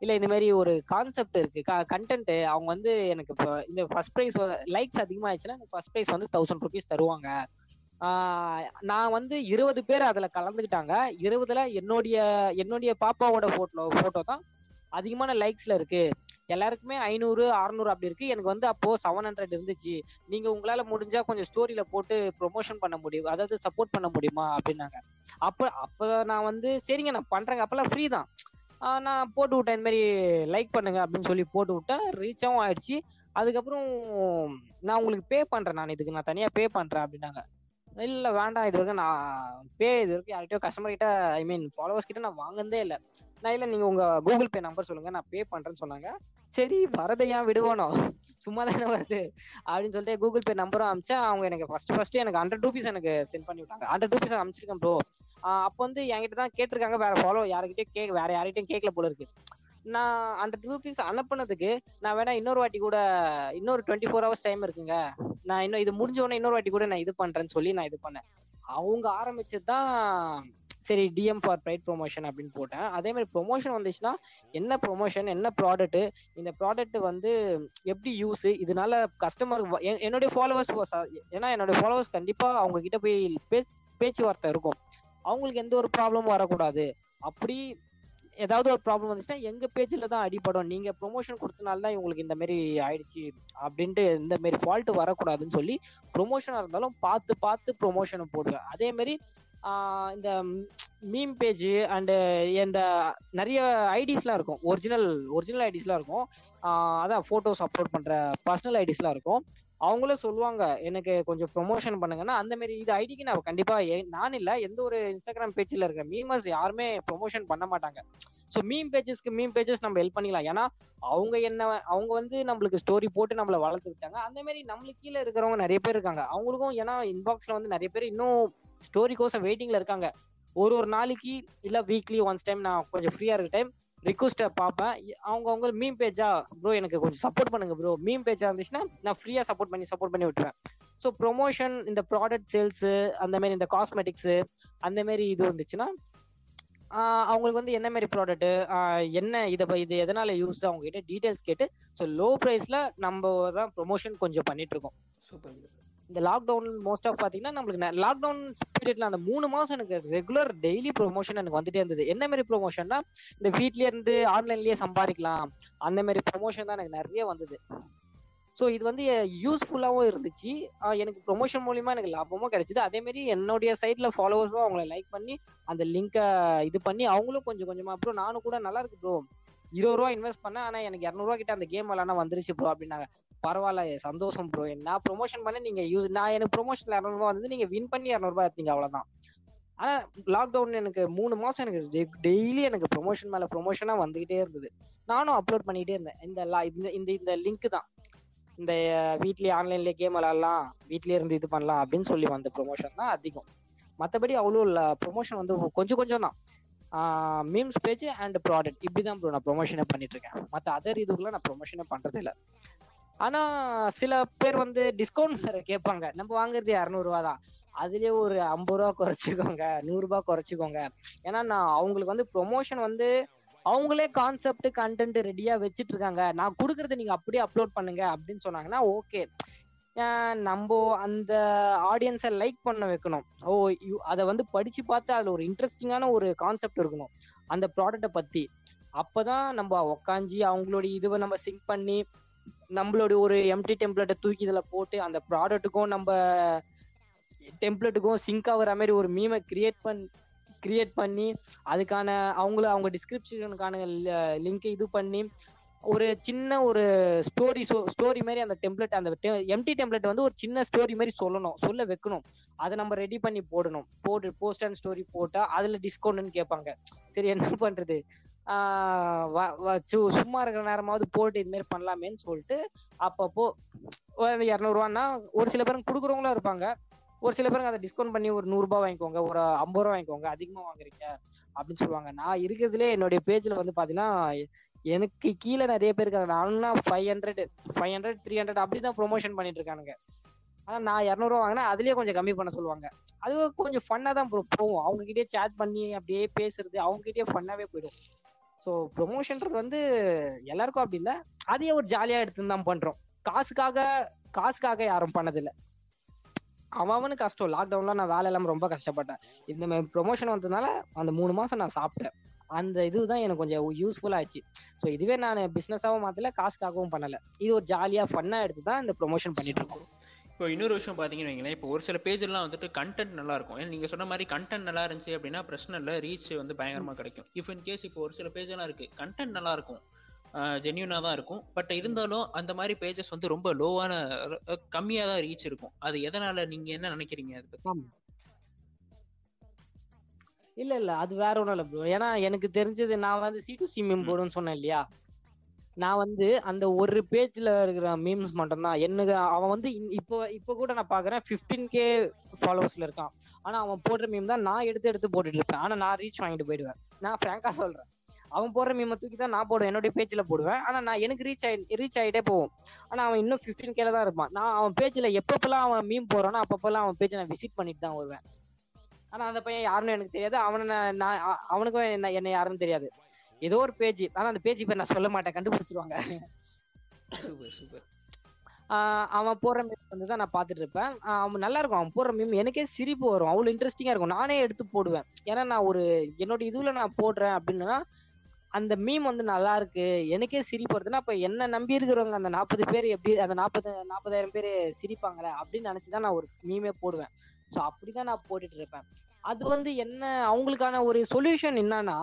இல்ல இந்த மாதிரி ஒரு கான்செப்ட் இருக்கு. கண்டென்ட் அவங்க வந்து எனக்கு இப்போ இந்த ஃபர்ஸ்ட் ப்ரைஸ் லைக்ஸ் அதிகமாகிடுச்சுன்னா எனக்கு ஃபர்ஸ்ட் ப்ரைஸ் வந்து தௌசண்ட் ருபீஸ் தருவாங்க. நான் வந்து இருபது பேர் அதுல கலந்துக்கிட்டாங்க. இருபதுல என்னுடைய என்னுடைய பாப்பாவோட போட்டோ போட்டோ தான் அதிகமான லைக்ஸ்ல இருக்கு. எல்லாருக்குமே ஐநூறு அறுநூறு அப்படி இருக்கு. எனக்கு வந்து அப்போ செவன் ஹண்ட்ரட் இருந்துச்சு. நீங்க உங்களால முடிஞ்சா கொஞ்சம் ஸ்டோரியில போட்டு ப்ரொமோஷன் பண்ண முடியும். அதாவது சப்போர்ட் பண்ண முடியுமா அப்படின்னாங்க. அப்ப அப்ப நான் வந்து சரிங்க நான் பண்றேங்க. அப்பெல்லாம் ஃப்ரீ தான். நான் போட்டு விட்டேன். இந்த மாதிரி லைக் பண்ணுங்க அப்படின்னு சொல்லி போட்டு விட்டேன் ரீச்சாகவும் ஆயிடுச்சு. அதுக்கப்புறம் நான் உங்களுக்கு பே பண்றேன். நான் இதுக்கு நான் தனியா பே பண்றேன் அப்படின்னாங்க. இல்ல வேண்டாம். இது வரைக்கும் நான் பே இது வரைக்கும் யார்கிட்டயோ கஸ்டமர் கிட்ட ஐ மீன் ஃபாலோவர்ஸ் கிட்ட நான் வாங்கினதே இல்லை. நான் இல்லை நீங்கள் உங்கள் கூகுள் பே நம்பர் சொல்லுங்க நான் பே பண்ணுறேன்னு சொன்னாங்க. சரி வரதை ஏன் விடுவானோ? சும்மா தானே வருது. அப்படின்னு சொல்லிட்டு கூகுள் பே நம்பரும் அமிச்சா அவங்க எனக்கு ஃபர்ஸ்ட் ஃபர்ஸ்ட் எனக்கு ஹண்ட்ரட் ருபீஸ் எனக்கு சென்ட் பண்ணி விட்டாங்க. ஹண்ட்ரட் ருபீஸ் அமிச்சிருக்கேன் ப்ரோ அப்போ வந்து என்கிட்ட தான் கேட்டிருக்காங்க வேற ஃபாலோ யாருக்கிட்டயும் கேட்க வேற யார்கிட்டயும் கேட்கல போல இருக்கு. நான் ஹண்ட்ரட் ருபீஸ் அனுப்புனதுக்கு நான் வேணா இன்னொரு வாட்டி கூட இன்னொரு டுவெண்ட்டி ஃபோர் ஹவர்ஸ் டைம் இருக்குங்க. நான் இன்னும் இது முடிஞ்ச உடனே இன்னொரு வாட்டி கூட நான் இது பண்றேன்னு சொல்லி நான் இது பண்ணேன். அவங்க ஆரம்பிச்சது தான் சரி டிஎம் ஃபார் ப்ரைட் ப்ரொமோஷன் அப்படின்னு போட்டேன். அதே மாதிரி ப்ரொமோஷன் வந்துச்சுன்னா என்ன ப்ரொமோஷன் என்ன ப்ராடக்ட் இந்த ப்ராடக்ட் வந்து எப்படி யூஸ் இதனால கஸ்டமர் என்னுடைய ஃபாலோவர்ஸ் ஏன்னா என்னுடைய ஃபாலோவர்ஸ் கண்டிப்பா அவங்க கிட்ட போய் பேச்சுவார்த்தை இருக்கும். அவங்களுக்கு எந்த ஒரு ப்ராப்ளமும் வரக்கூடாது. அப்படி ஏதாவது ஒரு ப்ராப்ளம் வந்துச்சுன்னா எங்க பேஜ்ல தான் அடிபடும். நீங்க ப்ரொமோஷன் கொடுத்தனால தான் இவங்களுக்கு இந்த மாதிரி ஆயிடுச்சு அப்படின்ட்டு இந்த மாதிரி ஃபால்ட் வரக்கூடாதுன்னு சொல்லி ப்ரொமோஷனா இருந்தாலும் பார்த்து பார்த்து ப்ரொமோஷனை போடுவேன். அதே மாதிரி இந்த மீம் பேஜ் அண்டு இந்த நிறைய ஐடிஸ்லாம் இருக்கும். ஒரிஜினல் ஒரிஜினல் ஐடிஸ்லாம் இருக்கும். அதான் ஃபோட்டோஸ் அப்லோட் பண்ணுற பர்சனல் ஐடிஸ்லாம் இருக்கும். அவங்களும் சொல்லுவாங்க எனக்கு கொஞ்சம் ப்ரொமோஷன் பண்ணுங்கன்னா அந்த மாதிரி இது ஐடிக்கு நான் கண்டிப்பாக நான் இல்லை எந்த ஒரு இன்ஸ்டாகிராம் பேஜில் இருக்க மீமர்ஸ் யாருமே ப்ரொமோஷன் பண்ண மாட்டாங்க. ஸோ மீம் பேஜஸ்க்கு மீம் பேஜஸ் நம்ம ஹெல்ப் பண்ணிக்கலாம் ஏன்னா அவங்க என்ன அவங்க வந்து நம்மளுக்கு ஸ்டோரி போட்டு நம்மளை வளர்த்து விட்டாங்க. அந்த மாதிரி நம்மளுக்கு கீழே இருக்கிறவங்க நிறைய பேர் இருக்காங்க. அவங்களுக்கும் ஏன்னா இன்பாக்ஸ்ல வந்து நிறைய பேர் இன்னும் ஸ்டோரி கோசம் வெயிட்டிங்ல இருக்காங்க. ஒரு ஒரு நாளைக்கு இல்லை வீக்லி ஒன்ஸ் டைம் நான் கொஞ்சம் ஃப்ரீயாக இருக்க டைம் ரிக்வஸ்ட்டை பார்ப்பேன். அவங்க அவங்க மீம் பேஜா ப்ரோ எனக்கு கொஞ்சம் சப்போர்ட் பண்ணுங்க ப்ரோ மீம் பேஜா இருந்துச்சுன்னா நான் ஃப்ரீயாக சப்போர்ட் பண்ணி சப்போர்ட் பண்ணி விட்டுருவேன். ஸோ ப்ரொமோஷன் இந்த ப்ராடக்ட் சேல்ஸு அந்த மாதிரி இந்த காஸ்மெட்டிக்ஸு அந்த மாதிரி இது வந்துச்சுன்னா அவங்களுக்கு வந்து என்ன மாதிரி ப்ராடக்ட் என்ன இதை இது எதனால யூஸ் அவங்க கிட்ட டீடைல்ஸ் கேட்டு ஸோ லோ ப்ரைஸ்ல நம்ம தான் ப்ரொமோஷன் கொஞ்சம் பண்ணிட்டு இருக்கோம். சூப்பர் இந்த லாக்டவுன் மோஸ்ட் ஆஃப் பாத்தீங்கன்னா நம்மளுக்கு லாக்டவுன் பீரியட்ல அந்த மூணு மாசம் எனக்கு ரெகுலர் டெய்லி ப்ரொமோஷன் எனக்கு வந்துட்டே இருந்தது. என்ன மாதிரி ப்ரொமோஷன்னா இந்த வீட்லயே இருந்து ஆன்லைன்லயே சம்பாதிக்கலாம். அந்த மாதிரி ப்ரொமோஷன் தான் எனக்கு நிறைய வந்தது. ஸோ இது வந்து யூஸ்ஃபுல்லாகவும் இருந்துச்சு. எனக்கு ப்ரொமோஷன் மூலிமா எனக்கு லாபமும் கிடைச்சிது. அதேமாரி என்னுடைய சைடில் ஃபாலோவர்ஸும் அவங்கள லைக் பண்ணி அந்த லிங்கை இது பண்ணி அவங்களும் கொஞ்சம் கொஞ்சமாக ப்ரோ நானும் கூட நல்லா இருக்கு ப்ரோ இருபது ரூபா இன்வெஸ்ட் பண்ணேன் ஆனால் எனக்கு இரநூறுவா கிட்ட அந்த கேம் விளாண்டா வந்துருச்சு ப்ரோ அப்படின்னாங்க. பரவாயில்ல சந்தோஷம் ப்ரோ நான் ப்ரொமோஷன் பண்ண நீங்கள் யூஸ் நான் எனக்கு ப்ரொமோஷன் இரநூறுவா வந்து நீங்கள் வின் பண்ணி இரநூறுபா எடுத்தீங்க அவ்வளோதான் ஆனால் லாக்டவுன் எனக்கு மூணு மாதம் எனக்கு டெய்லி எனக்கு ப்ரொமோஷன் மேலே ப்ரொமோஷனாக வந்துக்கிட்டே இருந்தது. நானும் அப்லோட் பண்ணிக்கிட்டே இருந்தேன். இந்த லா இந்த இந்த இந்த லிங்க் தான். இந்த வீட்லயே ஆன்லைன்லயே கேம் விளாடலாம் வீட்லயே இருந்து இது பண்ணலாம் அப்படின்னு சொல்லி வந்த ப்ரொமோஷன் தான் அதிகம். மற்றபடி அவ்வளோ ப்ரொமோஷன் வந்து கொஞ்சம் கொஞ்சம் தான் மீம்ஸ் பேஜ் அண்ட் ப்ராடக்ட் இப்படி தான் ப்ரோ நான் ப்ரொமோஷனே பண்ணிட்டு இருக்கேன். மற்ற அதர் இதுக்குலாம் நான் ப்ரொமோஷனே பண்றது இல்லை. ஆனா சில பேர் வந்து டிஸ்கவுண்ட் வேற கேட்பாங்க. நம்ம வாங்குறது இரநூறுவா தான். அதுலயே ஒரு ஐம்பது ரூபா குறைச்சிக்கோங்க நூறுரூபா குறைச்சிக்கோங்க. ஏன்னா நான் அவங்களுக்கு வந்து ப்ரொமோஷன் வந்து அவங்களே கான்செப்ட் கண்டென்ட் ரெடியா வச்சுட்டு இருக்காங்க நான் கொடுக்கறத நீங்க அப்படியே அப்லோட் பண்ணுங்க அப்படின்னு சொன்னாங்கன்னா ஓகே நம்ம அந்த ஆடியன்ஸை லைக் பண்ண வைக்கணும். ஓ அதை வந்து படிச்சு பார்த்து அதுல ஒரு இன்ட்ரெஸ்டிங்கான ஒரு கான்செப்ட் இருக்கணும். அந்த ப்ராடக்ட்டை பத்தி. அப்பதான் நம்ம உக்காஞ்சி அவங்களுடைய இதுவை நம்ம சிங்க் பண்ணி நம்மளுடைய ஒரு எம்டி டெம்ப்ளேட்டை தூக்கி இதில் போட்டு அந்த ப்ராடக்ட்டுக்கும் நம்ம டெம்ப்ளேட்டுக்கும் சிங்க் ஆகுற மாதிரி ஒரு மீமை கிரியேட் பண் கிரியேட் பண்ணி அதுக்கான அவங்கள அவங்க டிஸ்கிரிப்ஷனுக்கான லிங்க் இது பண்ணி ஒரு சின்ன ஒரு ஸ்டோரி ஸ்டோரி மாதிரி அந்த டெம்ப்ளெட் அந்த எம்டி டெம்ப்ளெட் வந்து ஒரு சின்ன ஸ்டோரி மாதிரி சொல்லணும் சொல்ல வைக்கணும். அதை நம்ம ரெடி பண்ணி போடணும். போட்டு போஸ்ட் அண்ட் ஸ்டோரி போட்டால் அதில் டிஸ்கவுண்ட்னு கேட்பாங்க. சரி என்ன பண்ணுறது வ- வ- சும்மா இருக்கிற நேரமாவது போட்டு இது மாதிரி பண்ணலாமேன்னு சொல்லிட்டு அப்பப்போ ஒரு இரநூறுவான்னா ஒரு சில பேரும் கொடுக்குறவங்களும் இருப்பாங்க. ஒரு சில பேருக்கு அதை டிஸ்கவுண்ட் பண்ணி ஒரு நூறுரூபா வாங்கிக்கோங்க ஒரு ஐம்பது ரூபா வாங்கிக்கோங்க அதிகமாக வாங்குறீங்க அப்படின்னு சொல்லுவாங்க. நான் இருக்கிறதுலே என்னுடைய பேஜில் வந்து பார்த்தீங்கன்னா எனக்கு கீழே நிறைய பேர் இருக்காங்க. நானும்னா five hundred five hundred three hundred அப்படி தான் ப்ரொமோஷன் பண்ணிட்டு இருக்கானுங்க. ஆனால் நான் இரநூறுவா வாங்கினா அதுலேயே கொஞ்சம் கம்மி பண்ண சொல்லுவாங்க. அது கொஞ்சம் ஃபன்னாக தான் போகும். அவங்ககிட்டயே சேட் பண்ணி அப்படியே பேசுறது அவங்ககிட்டயே ஃபன்னாகவே போயிடும். ஸோ ப்ரொமோஷன்றது வந்து எல்லாருக்கும் அப்படி இல்லை. அதையே ஒரு ஜாலியாக எடுத்துன்னு தான் பண்ணுறோம் காசுக்காக காசுக்காக யாரும் பண்ணதில்லை. அவன் கஷ்டம். லாக்டவுன்ல நான் வேலை இல்லாம ரொம்ப கஷ்டப்பட்டேன். இந்த மாதிரி ப்ரொமோஷன் வந்ததுனால அந்த மூணு மாசம் நான் சாப்பிட்டேன். அந்த இதுதான் எனக்கு கொஞ்சம் யூஸ்ஃபுல் ஆச்சு ஸோ இதுவே நான் பிசினஸாவும் மாத்தல காசுக்காகவும் பண்ணல. இது ஒரு ஜாலியா ஃபன்னா எடுத்து தான் இந்த ப்ரொமோஷன் பண்ணிட்டு இருக்கோம். இப்போ இன்னொரு விஷயம் பார்த்தீங்கன்னு வைங்களேன். இப்போ ஒரு சில பேஜ்லாம் வந்துட்டு கண்டென்ட் நல்லா இருக்கும். ஏன்னா நீங்கள் சொன்ன மாதிரி கண்டென்ட் நல்லா இருந்துச்சு அப்படின்னா பிரச்சனை இல்லை. ரீச் வந்து பயங்கரமாக கிடைக்கும். இஃப் இன் கேஸ் இப்போ ஒரு சில பேஜெல்லாம் இருக்கு கண்டென்ட் நல்லா இருக்கும். ஜென்யூனாக தான் இருக்கும். பட் இருந்தாலும் அந்த மாதிரி பேஜஸ் வந்து ரொம்ப லோவான கம்மியாக தான் ரீச் இருக்கும். அது எதனால நீங்க என்ன நினைக்கிறீங்க அதை பத்தி? இல்ல இல்ல அது வேற ஒண்ணும் இல்ல ப்ரோ ஏன்னா எனக்கு தெரிஞ்சது நான் வந்து சி டு சி மீம். போடுன்னு சொன்னேன் இல்லையா? நான் வந்து அந்த ஒரு பேஜ்ல இருக்கிற மீம்ஸ் மட்டும்தான். எனக்கு அவன் வந்து இப்போ இப்போ கூட நான் பாக்குறேன் 15k கே ஃபாலோவர்ஸ்ல இருக்கான். ஆனா அவன் போடுற மீம் தான் நான் எடுத்து எடுத்து போட்டுட்டு இருப்பேன். ஆனா நான் ரீச் வாங்கிட்டு போயிடுவேன். நான் ஃப்ராங்கா சொல்றேன். அவன் போடுற மீமை தூக்கி தான் நான் போடுவேன். என்னுடைய பேஜ்ல போடுவேன். ஆனா நான் எனக்கு ரீச் ஆயி ரீச் ஆகிட்டே போவோம் ஆனா அவன் இன்னும் 15k கேல தான் இருப்பான். நான் அவன் பேஜ்ல எப்பப்பெல்லாம் அவன் மீம் போறானோ அப்பப்பெல்லாம் அவன் பேஜை நான் விசிட் பண்ணிட்டு தான் வருவேன். ஆனா அந்த பையன் யாருன்னு எனக்கு தெரியாது. அவனை நான் அவனுக்கும் என்ன என்ன யாருன்னு தெரியாது. ஏதோ ஒரு பேஜ் ஆனா அந்த பேஜ் பேர் நான் சொல்ல மாட்டேன். கண்டுபிடிச்சிருவாங்க. Super super. அவன் போடுற மீம் வந்து தான் நான் பார்த்துட்டு இருப்பேன். அவன் நல்லா இருக்கும். அவன் போடுற மீம் எனக்கே சிரிப்பு வரும். அவ்வளோ இன்ட்ரெஸ்டிங்கா இருக்கும். நானே எடுத்து போடுவேன். ஏன்னா நான் ஒரு என்னோட இதுல நான் போடுறேன் அப்படின்னா அந்த மீம் வந்து நல்லா இருக்கு. எனக்கே சிரிப்பு வருதுன்னா அப்ப என்ன நம்பி இருக்கிறவங்க அந்த நாற்பது பேர் எப்படி அந்த நாற்பது நாற்பதாயிரம் பேர் சிரிப்பாங்களே அப்படின்னு நினைச்சுதான் நான் ஒரு மீமே போடுவேன். ஸோ அப்படிதான் நான் போட்டுட்டு இருப்பேன். அது வந்து என்ன அவங்களுக்கான ஒரு சொல்யூஷன் என்னன்னா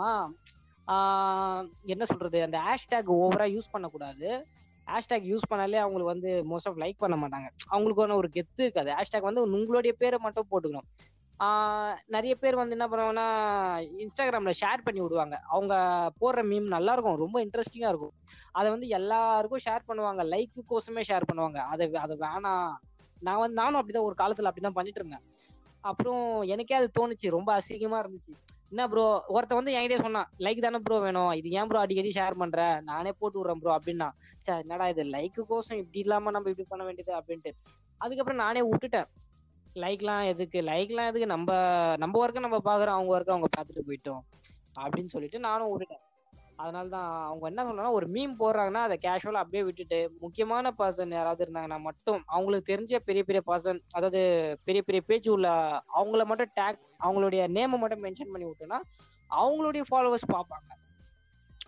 என்ன சொல்றது? அந்த ஹேஷ்டேக் ஓவரா யூஸ் பண்ணக்கூடாது. ஹேஷ்டேக் யூஸ் பண்ணாலே அவங்களுக்கு வந்து மோஸ்ட் ஆஃப் லைக் பண்ண மாட்டாங்க. அவங்களுக்கான ஒரு கெத்து இருக்காது. ஹேஷ்டேக் வந்து உங்களுடைய பேரை மட்டும் போட்டுக்கணும். நிறைய பேர் வந்து என்ன பண்ணுவாங்கன்னா இன்ஸ்டாகிராம்ல ஷேர் பண்ணி விடுவாங்க. அவங்க போடுற மீம் நல்லா இருக்கும் ரொம்ப இன்ட்ரெஸ்டிங்கா இருக்கும். அதை வந்து எல்லாருக்கும் ஷேர் பண்ணுவாங்க. லைக்கு கோசமே ஷேர் பண்ணுவாங்க. அதை அதை வேணாம். நான் வந்து நானும் அப்படிதான் ஒரு காலத்துல அப்படிதான் பண்ணிட்டு இருந்தேன். அப்புறம் எனக்கே அது தோணுச்சு. ரொம்ப அசிங்கமா இருந்துச்சு. என்ன ப்ரோ ஒருத்த வந்து என்கிட்டயே சொன்னான். லைக் தானே ப்ரோ வேணும். இது ஏன் ப்ரோ அடிக்கடி ஷேர் பண்ற? நானே போட்டு விடுறேன் ப்ரோ அப்படின்னா. சார் என்னடா இது? லைக்கு கோசம் இப்படி இல்லாம நம்ம இப்படி பண்ண வேண்டியது அப்படின்ட்டு. அதுக்கப்புறம் நானே விட்டுட்டேன். லைக்லாம் எதுக்கு? லைக்லாம் எதுக்கு? நம்ம நம்ம ஒர்க்கை நம்ம பார்க்குறோம் அவங்க ஒர்க்கை அவங்க பார்த்துட்டு போயிட்டோம். அப்படின்னு சொல்லிட்டு நானும் விட்டுட்டேன். அதனால தான் அவங்க என்ன சொன்னாங்கன்னா ஒரு மீம் போடுறாங்கன்னா அதை கேஷுவலாக அப்படியே விட்டுட்டு முக்கியமான பர்சன் யாராவது இருந்தாங்கன்னா மட்டும் அவங்களுக்கு தெரிஞ்ச பெரிய பெரிய பர்சன் அதாவது பெரிய பெரிய பேச்சு உள்ள அவங்கள மட்டும் டேக் அவங்களுடைய நேமை மட்டும் மென்ஷன் பண்ணி விட்டோன்னா அவங்களுடைய ஃபாலோவர்ஸ் பார்ப்பாங்க.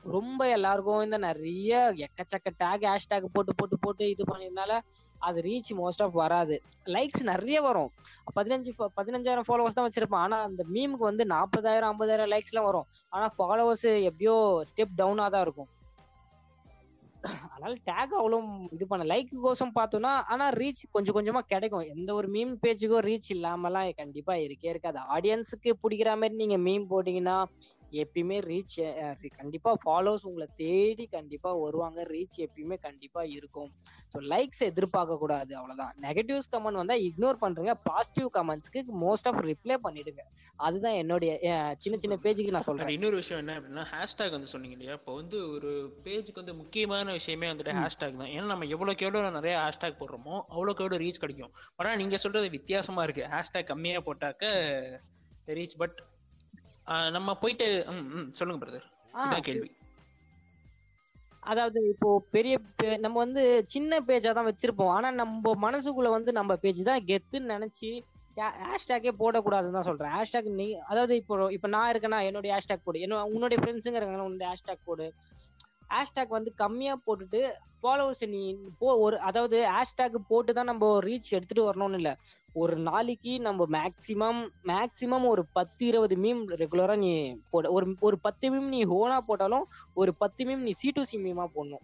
ரொம்ப எல்லாருக்கும் இந்த நிறைய எக்கச்சக்க டேக் ஹேஷ்டேக் போட்டு போட்டு போட்டு இது பண்ணிருந்தால அது ரீச் மோஸ்ட் ஆஃப் வராது. லைக்ஸ் நிறைய வரும். பதினஞ்சு பதினஞ்சாயிரம் ஃபாலோவர்ஸ் தான் வச்சிருப்பான். ஆனா அந்த மீமுக்கு வந்து நாற்பதாயிரம் ஐம்பதாயிரம் லைக்ஸ் எல்லாம் வரும். ஆனா ஃபாலோவர்ஸ் எப்படியோ ஸ்டெப் டவுனா தான் இருக்கும். அதனால டேக் அவ்வளோ இது பண்ண லைக் கோசம் பார்த்தோம்னா ஆனா ரீச் கொஞ்சம் கொஞ்சமா கிடைக்கும். எந்த ஒரு மீம் பேஜுக்கும் ரீச் இல்லாமலாம் கண்டிப்பா இருக்கே இருக்காது. ஆடியன்ஸுக்கு பிடிக்கிற மாதிரி நீங்க மீம் போட்டீங்கன்னா எப்பயுமே ரீச் கண்டிப்பா ஃபாலோஸ் உங்களை தேடி கண்டிப்பா வருவாங்க. ரீச் எப்பயுமே கண்டிப்பா இருக்கும். ஸோ லைக்ஸ் எதிர்பார்க்க கூடாது அவ்வளவுதான். நெகட்டிவ்ஸ் கமெண்ட் வந்தா இக்னோர் பண்றீங்க. பாசிட்டிவ் கமெண்ட்ஸ்க்கு மோஸ்ட் ஆஃப் ரிப்ளை பண்ணிடுங்க. அதுதான் என்னுடைய சின்ன சின்ன பேஜுக்கு நான் சொல்றேன். இன்னொரு விஷயம் என்ன அப்படின்னா ஹேஷ்டாக் வந்து சொன்னீங்க இல்லையா? இப்போ வந்து ஒரு பேஜுக்கு வந்து முக்கியமான விஷயமே வந்துட்டு ஹேஷ்டாக் தான். ஏன்னா நம்ம எவ்வளோக்கு எவ்வளோ நிறைய ஹேஷ்டாக் போடுறோமோ அவ்வளோக்கு எவ்வளோ ரீச் கிடைக்கும். ஆனால் நீங்க சொல்றது வித்தியாசமா இருக்கு. ஹேஷ்டாக் கம்மியா போட்டாக்க ரீச் பட் நம்ம போயிட்டு ம், ம், சொல்லுங்க பிரதர் கேள்வி. அதாவது இப்போ பெரிய நம்ம வந்து சின்ன பேஜா தான் வச்சிருப்போம். ஆனா நம்ம மனசுக்குள்ள வந்து நம்ம பேஜ் தான் கெத்துன்னு நினைச்சு ஹேஷ்டேக்கே போடக்கூடாதுன்னு தான் சொல்றேன். ஹேஷ்டேக் நீ அதாவது இப்போ இப்போ நான் இருக்கேன்னா என்னுடைய ஹேஷ்டேக் போடு. என்ன உன்னுடைய ஃப்ரெண்ட்ஸுங்க இருக்காங்க உன்னுடைய ஹேஷ்டேக் போடு. ஹேஷ்டேக் வந்து கம்மியா போட்டுட்டு ஃபாலோவர்ஸ் நீ போ ஒரு அதாவது ஹேஷ்டேக் போட்டு தான் நம்ம ரீச் எடுத்துட்டு வரணும்னு இல்ல. ஒரு நாளைக்கு நம்ம மேக்சிமம் மேக்சிமம் ஒரு பத்து இருபது மீம் ரெகுலரா நீ போட. ஒரு ஒரு பத்து மீம் நீ ஹோனா போட்டாலும் ஒரு பத்து மீம் நீ சி டு சி மீமா போடணும்.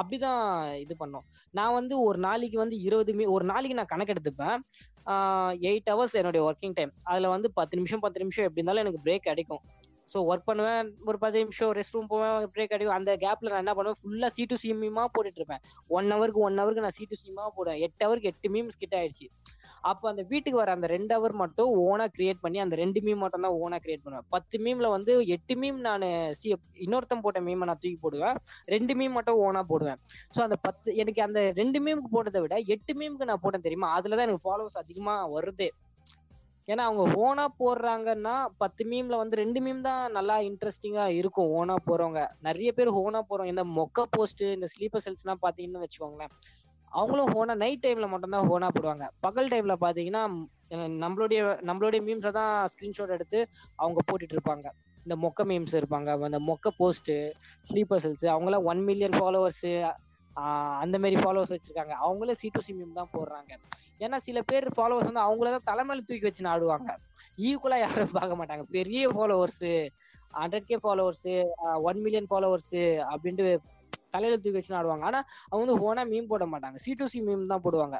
அப்படிதான் இது பண்ணோம். நான் வந்து ஒரு நாளைக்கு வந்து இருபது மீ ஒரு நாளைக்கு நான் கணக்கு எடுத்துப்பேன். எயிட் ஹவர்ஸ் என்னுடைய ஒர்க்கிங் டைம் அதில் வந்து பத்து நிமிஷம் பத்து நிமிஷம் எப்படி இருந்தாலும் எனக்கு பிரேக் கிடைக்கும். ஸோ ஒர்க் பண்ணுவேன் ஒரு பத்து நிமிஷம் ரெஸ்ட் ரூம் போவேன் பிரேக் கிடைக்கும் அந்த கேப்ல நான் என்ன பண்ணுவேன்? ஃபுல்லாக சி டு சி மீமா போட்டுட்டு இருப்பேன். ஒன் ஹவருக்கு ஒன் ஹவருக்கு நான் சி டு சிமா போடுவேன். எட்டு ஹவருக்கு எட்டு மீம்ஸ் கிட்ட ஆயிடுச்சு. அப்போ அந்த வீட்டுக்கு வர அந்த ரெண்டு ஹவர் மட்டும் ஓனா கிரியேட் பண்ணி அந்த ரெண்டு மீம் மட்டும் தான் ஓனா கிரியேட் பண்ணுவேன். பத்து மீம்ல வந்து எட்டு மீம் நான் சி இன்னொருத்தன் போட்ட மீமை நான் தூக்கி போடுவேன். ரெண்டு மீம் மட்டும் ஓனா போடுவேன். ஸோ அந்த பத்து எனக்கு அந்த ரெண்டு மீமுக்கு போட்டதை விட எட்டு மீமுக்கு நான் போட்டேன் தெரியுமா? அதுல தான் எனக்கு ஃபாலோவர்ஸ் அதிகமாக வருது. ஏன்னா அவங்க ஓனா போடுறாங்கன்னா பத்து மீம்ல வந்து ரெண்டு மீம் தான் நல்லா இன்ட்ரெஸ்டிங்கா இருக்கும் ஓனா போறவங்க. நிறைய பேர் ஓனா போறவங்க. இந்த மொக்க போஸ்ட் இந்த ஸ்லீப்பர் செல்ஸ் எல்லாம் பாத்தீங்கன்னு வச்சுக்கோங்களேன் அவங்களும் ஹோனா நைட் டைம்ல மட்டும்தான் ஹோனா போடுவாங்க. பகல் டைம்ல பாத்தீங்கன்னா நம்மளுடைய நம்மளுடைய மீம்ஸை தான் ஸ்கிரீன்ஷாட் எடுத்து அவங்க போட்டுட்டு இருப்பாங்க. இந்த மொக்க மீம்ஸ் இருப்பாங்க அந்த மொக்க போஸ்ட் ஸ்லீப்பர் செல்ஸ் அவங்களாம் ஒன் மில்லியன் ஃபாலோவர்ஸ் அந்த மாதிரி ஃபாலோவர்ஸ் வச்சிருக்காங்க. அவங்களே சி டு சி மீம் தான் போடுறாங்க. ஏன்னா சில பேர் ஃபாலோவர்ஸ் வந்து அவங்கள தான் தலைமையில தூக்கி வச்சு ஆடுவாங்க ஈக்குவலா யாரும் பார்க்க மாட்டாங்க. பெரிய followers hundred K followers one million followers அப்படின்ட்டு தலையில தூக்கி வச்சு ஆடுவாங்க ஆனா அவங்க வந்து ஓனா மீம் போட மாட்டாங்க. சி டு சி மீம் தான் போடுவாங்க.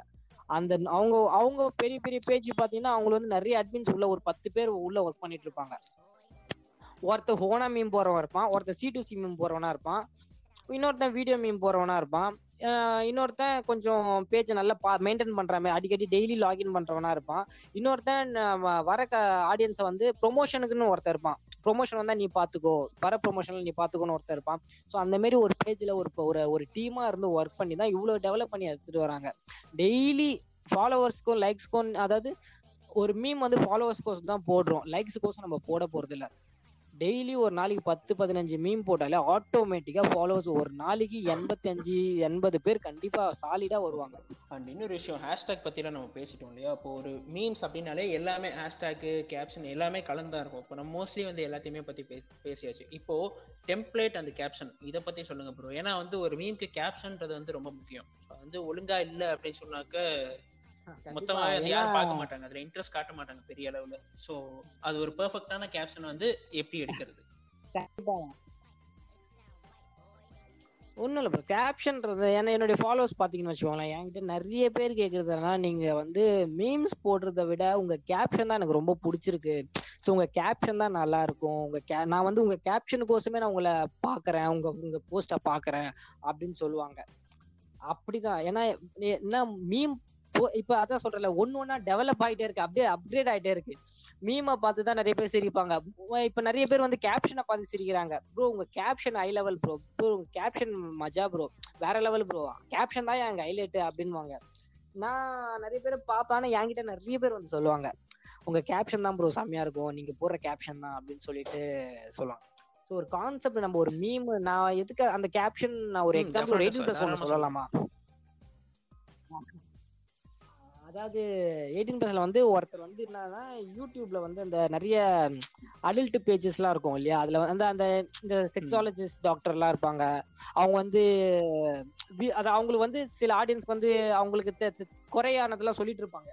அந்த அவங்க அவங்க பெரிய பெரிய பேஜ் பாத்தீங்கன்னா அவங்க வந்து நிறைய அட்மின்ஸ் உள்ள ஒரு பத்து பேர் உள்ள ஒர்க் பண்ணிட்டு இருப்பாங்க. ஒருத்தர் ஹோனா மீம் போறவன் இருப்பான். ஒருத்தர் சி டு சி மீம் போறவனா இருப்பான். இன்னொருத்தன் வீடியோ மீம் போறவனா இருப்பான். இன்னொருத்தன் கொஞ்சம் பேஜை நல்லா பா மெயின்டைன் பண்ணுறாமே அடிக்கடி டெய்லி லாகின் பண்றவனா இருப்பான். இன்னொருத்தன் வ- வர ஆடியன்ஸை வந்து ப்ரொமோஷனுக்குன்னு ஒருத்தன் இருப்பான். ப்ரொமோஷன் வந்தா நீ பாத்துக்கோ. வர ப்ரொமோஷன்ல நீ பாத்துக்கோன்னு ஒருத்தர் இருப்பான். ஸோ அந்த மாதிரி ஒரு பேஜ்ல ஒரு ஒரு ஒரு டீமா இருந்து ஒர்க் பண்ணி தான் இவ்வளவு டெவலப் பண்ணி எடுத்துட்டு வராங்க. டெய்லி ஃபாலோவர்ஸ்க்கும் லைக்ஸ்க்கும் அதாவது ஒரு மீம் வந்து ஃபாலோவர்ஸ் கோர்ஸ் தான் போடுறோம். லைக்ஸ் கோர்ஸ் நம்ம போட போறது இல்லை டெய்லி ஒரு நாளைக்கு பத்து பதினஞ்சு மீம் போட்டாலே ஆட்டோமேட்டிக்கா ஃபாலோவர்ஸ் ஒரு நாளைக்கு எண்பத்தஞ்சு எண்பது பேர் கண்டிப்பா சாலிடா வருவாங்க. அண்ட் இன்னொரு விஷயம் ஹேஷ்டேக் பற்றிலாம் நம்ம பேசிட்டோம் இல்லையா? இப்போ ஒரு மீம்ஸ் அப்படின்னாலே எல்லாமே ஹேஷ்டேக்கு கேப்ஷன் எல்லாமே கலந்தா இருக்கும். இப்போ நம்ம மோஸ்ட்லி வந்து எல்லாத்தையுமே பற்றி பே பேசியாச்சு. இப்போ டெம்ப்ளேட் அந்த கேப்ஷன் இதை பற்றி சொல்லுங்க ப்ரோ ஏன்னா வந்து ஒரு மீம்க்கு கேப்ஷன்ன்றது வந்து ரொம்ப முக்கியம். வந்து ஒழுங்கா இல்லை அப்படின்னு சொன்னாக்க மொத்தமாவே அது யாரும் பார்க்க மாட்டாங்க. அதுல இன்ட்ரெஸ்ட் காட்ட மாட்டாங்க பெரிய அளவுல. சோ அது ஒரு பெர்ஃபெக்ட்டான கேப்ஷன் வந்து எப்படி எடுக்கிறது? ஒன்றும் இல்லை ப்ரோ கேப்ஷன்றது ஏன்னா என்னுடைய ஃபாலோவர்ஸ் பார்த்தீங்கன்னு வச்சுக்கோங்களேன் என்கிட்ட நிறைய பேர் கேட்குறதுனா நீங்கள் வந்து மீம்ஸ் போடுறத விட உங்கள் கேப்ஷன் தான் எனக்கு ரொம்ப பிடிச்சிருக்கு. ஸோ உங்கள் கேப்ஷன் தான் நல்லா இருக்கும். உங்கள் கே நான் வந்து உங்கள் கேப்ஷனுக்கோசமே நான் உங்களை பார்க்குறேன். உங்கள் உங்கள் போஸ்ட்டை பார்க்குறேன் அப்படின்னு சொல்லுவாங்க. அப்படிதான். ஏன்னா என்ன மீம் இப்போ அதான் சொல்றேன்ல ஒன்னு ஒன்னா டெவலப் ஆயிட்டே இருக்கு அப்படியே அப்கிரேட் ஆயிட்டே இருக்கு. மீமை பார்த்து தான் நிறைய பேர் சிரிப்பாங்க. இப்போ நிறைய பேர் வந்து கேப்ஷனை பார்த்து சிரிக்கிறாங்க. ப்ரோ உங்க caption high level bro bro உங்க கேப்ஷன் மஜா ப்ரோ வேற லெவல் ப்ரோ கேப்ஷன் தான் எங்க ஹைலைட் அப்படின்வாங்க நான் நிறைய பேர் பார்ப்பேன். என்கிட்ட நிறைய பேர் வந்து சொல்லுவாங்க. உங்க கேப்ஷன் தான் ப்ரோ செம்மையா இருக்கும். நீங்க போடுற கேப்ஷன் தான் அப்படின்னு சொல்லிட்டு சொல்லுவாங்க. ஸோ ஒரு கான்செப்ட் நம்ம ஒரு மீம் நான் எதுக்கு அந்த கேப்ஷன் நான் ஒரு எக்ஸாம்பிள் எயிட்டீன். ப்ளஸ் சொல்லலாமா? அதாவது எயிட்டீன் ப்ளஸ்ல வந்து ஒருத்தர் வந்து என்னன்னா யூடியூப்ல வந்து அந்த நிறைய அடல்ட் பேஜஸ்லாம் இருக்கும் இல்லையா? அதுல வந்து அந்த இந்த செக்ஸாலஜிஸ்ட் டாக்டர்லாம் இருப்பாங்க. அவங்க வந்து அது அவங்களுக்கு வந்து சில ஆடியன்ஸ் வந்து அவங்களுக்கு தெ- குறையானதெல்லாம் சொல்லிட்டு இருப்பாங்க.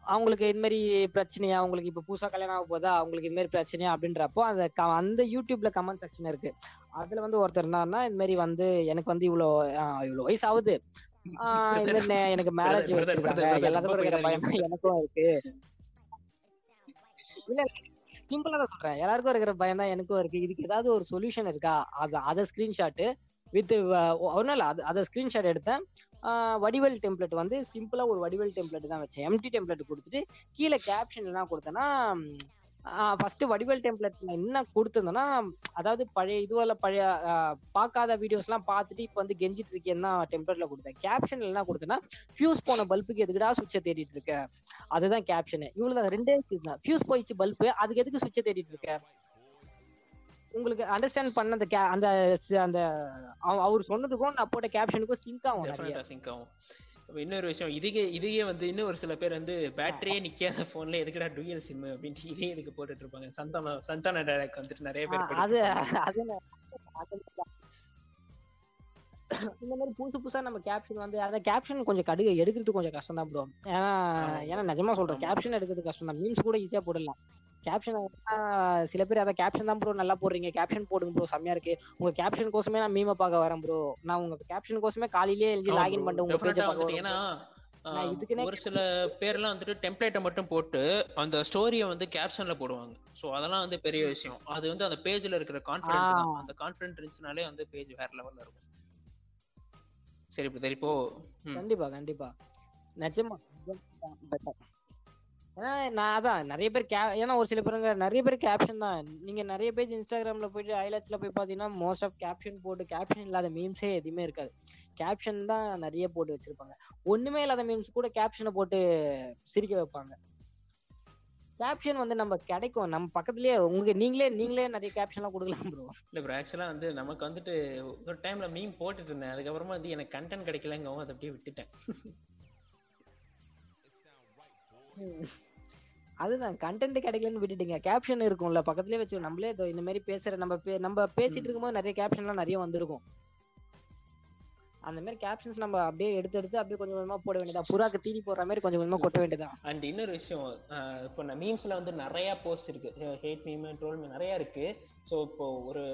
அவங்களுக்கு இது மாதிரி பிரச்சனையா? அவங்களுக்கு இப்ப புதுசா கல்யாணம் ஆக போதா அவங்களுக்கு இது மாதிரி பிரச்சனையா? அப்படின்றப்போ அந்த க- அந்த யூடியூப்ல கமெண்ட் செக்ஷன் இருக்கு. அதுல வந்து ஒருத்தர் என்னன்னா இது மாதிரி வந்து எனக்கு வந்து இவ்வளோ இவ்வளோ வயசு ஆகுது எனக்கு மேரேஜ் எல்லாத்துக்கும். எனக்கும் இருக்கு. இல்ல சிம்பிளா தான் சொல்றேன். எல்லாருக்கும் இருக்கிற பயம் தான் எனக்கும் இருக்கு. இதுக்கு ஏதாவது ஒரு சொல்யூஷன் இருக்கா? அது அதை ஸ்கிரீன்ஷாட்டு வித் ஒன்றும் இல்லை. அது அதை ஸ்கிரீன்ஷாட் எடுத்தேன். வடிவல் டெம்ப்ளேட் வந்து சிம்பிளா ஒரு வடிவல் டெம்ப்ளேட் தான் வச்சேன். எம்டி டெம்ப்ளேட் கொடுத்துட்டு கீழே கேப்ஷன் என்ன கொடுத்தேன்னா ஃபர்ஸ்ட் வடிவல் டெம்ப்ளேட்ல என்ன கொடுத்துருந்தேன்னா அதாவது பழைய இதுவெல்லாம் பழைய பார்க்காத வீடியோஸ்லாம் பார்த்துட்டு இப்போ வந்து கெஞ்சிட்டு இருக்கேன்னு டெம்ப்ளேட்ல கொடுத்தேன். கேப்ஷன் என்ன கொடுத்தேன்னா ஃபியூஸ் போன பல்புக்கு எதுக்குடா சுவிட்சை தேடிட்டு இருக்க? அதுதான் கேப்ஷனு இவ்வளவு தான் ரெண்டே தான். ஃபியூஸ் போயிடுச்சு பல்பு அதுக்கு எதுக்கு சுவிட்சை தேடிட்டு இருக்க? உங்களுக்கு அண்டர்ஸ்டாண்ட் பண்ண அந்த அந்த அந்த அவ- அவர் சொன்னதுக்கும் நான் போட்ட கேப்ஷனுக்கும் சிங்க் ஆகும் சிங்க் ஆகும். இன்னொரு விஷயம் இதுக்கே இதுக்கே வந்து இன்னும் ஒரு சில பேர் வந்து பேட்டரியே நிக்காத போன்ல எதுக்குடா டூயல் சிம் அப்படின்ட்டு இதே இதுக்கு போட்டுட்டு இருப்பாங்க சந்தான சந்தான டைரக்ட் வந்துட்டு நிறைய பேர் அது. அது இந்த மாதிரி புதுசு புதுசா நம்ம கேப்ஷன் வந்து அந்த கேப்ஷன் கொஞ்சம் கடுகு எடுக்கிறது கொஞ்சம் கஷ்டம் தான் ப்ரோ ஏன்னா. ஏன்னா நிஜமா சொல்றேன். கேப்ஷன் எடுக்கிறது கஷ்டம் தான் மீம்ஸ் கூட ஈஸியா போடலாம் கேப்ஷன் சில பேர் அதை கேப்ஷன் தான் ப்ரோ நல்லா போடுறீங்க. கேப்ஷன் போடுங்க ப்ரோ செம்மையா இருக்கு. உங்க கேப்ஷன் கோசமே நான் மீமை பார்க்க வரேன் ப்ரோ நான் உங்க கேப்ஷன் கோசமே காலையிலேயே எழுதி லாகின். பண்ணிட்டு உங்க பேஜை பார்க்க ஏன்னா ஒரு சில பேர்லாம் வந்துட்டு டெம்ப்ளேட்டை மட்டும் போட்டு அந்த ஸ்டோரியை வந்து கேப்ஷன்ல போடுவாங்க. ஸோ அதெல்லாம் வந்து பெரிய விஷயம். அது வந்து அந்த பேஜ்ல இருக்கிற ஆ. அந்த கான்ஃபிடென்ட் இருந்துச்சுனாலே வந்து பேஜ் வேற லெவல்ல இருக்கும். சரி இப்போ. கண்டிப்பா கண்டிப்பா. நிஜமா. ஏன்னா நான் அதான் நிறைய பேர் கே ஏன்னா ஒரு சில பேருங்க நிறைய பேர் கேப்ஷன் தான். நீங்க நிறைய பேஜ் இன்ஸ்டாகிராம்ல போயிட்டு ஹைலைட்ஸ்ல போய் பாத்தீங்கன்னா மோஸ்ட் ஆஃப் கேப்ஷன் போட்டு கேப்ஷன் இல்லாத மீம்ஸே எதுவுமே இருக்காது. கேப்ஷன் தான் நிறைய போட்டு வச்சிருப்பாங்க. ஒண்ணுமே இல்லாத மீம்ஸ் கூட கேப்ஷனை போட்டு சிரிக்க வைப்பாங்க. கேப்ஷன் வந்து நம்ம கிடைக்கும். நம்ம பக்கத்துலயே உங்க நீங்களே நீங்களே நிறைய கேப்ஷன்லாம் கொடுக்கலாம் ப்ரோ இல்ல ப்ரோ ஆக்சுவலா வந்து நமக்கு வந்துட்டு ஒரு டைம்ல மீம் போட்டுட்டு இருந்தேன். அதுக்கப்புறமா வந்து எனக்கு கண்டென்ட் கிடைக்கலங்கவும் அதை அப்படியே விட்டுட்டேன். அதுதான் கண்டென்ட் கிடைக்கலன்னு விட்டுட்டீங்க. கேப்ஷன் இருக்கும்ல பக்கத்துலயே வச்சு நம்மளே இதோ இந்த மாதிரி பேசுற நம்ம நம்ம பேசிட்டு. இருக்கும்போது நிறைய கேப்ஷன்லாம் நிறைய வந்திருக்கும். அந்த மாதிரி கேப்ஷன்ஸ் நம்ம அப்படியே எடுத்து எடுத்து அப்படியே கொஞ்சம் கொஞ்சமா போட வேண்டியதா? புறாக்கு தீனி போடுற மாதிரி கொஞ்சம் கொஞ்சமா கொட்ட வேண்டியதா? அண்ட் இன்னொரு விஷயம் இப்போ நான் மீம்ஸ்ல வந்து நிறைய போஸ்ட் இருக்கு. ஹேட் மீம் ட்ரோல் மீம் நிறைய இருக்கு. ஸோ இப்போ ஒரு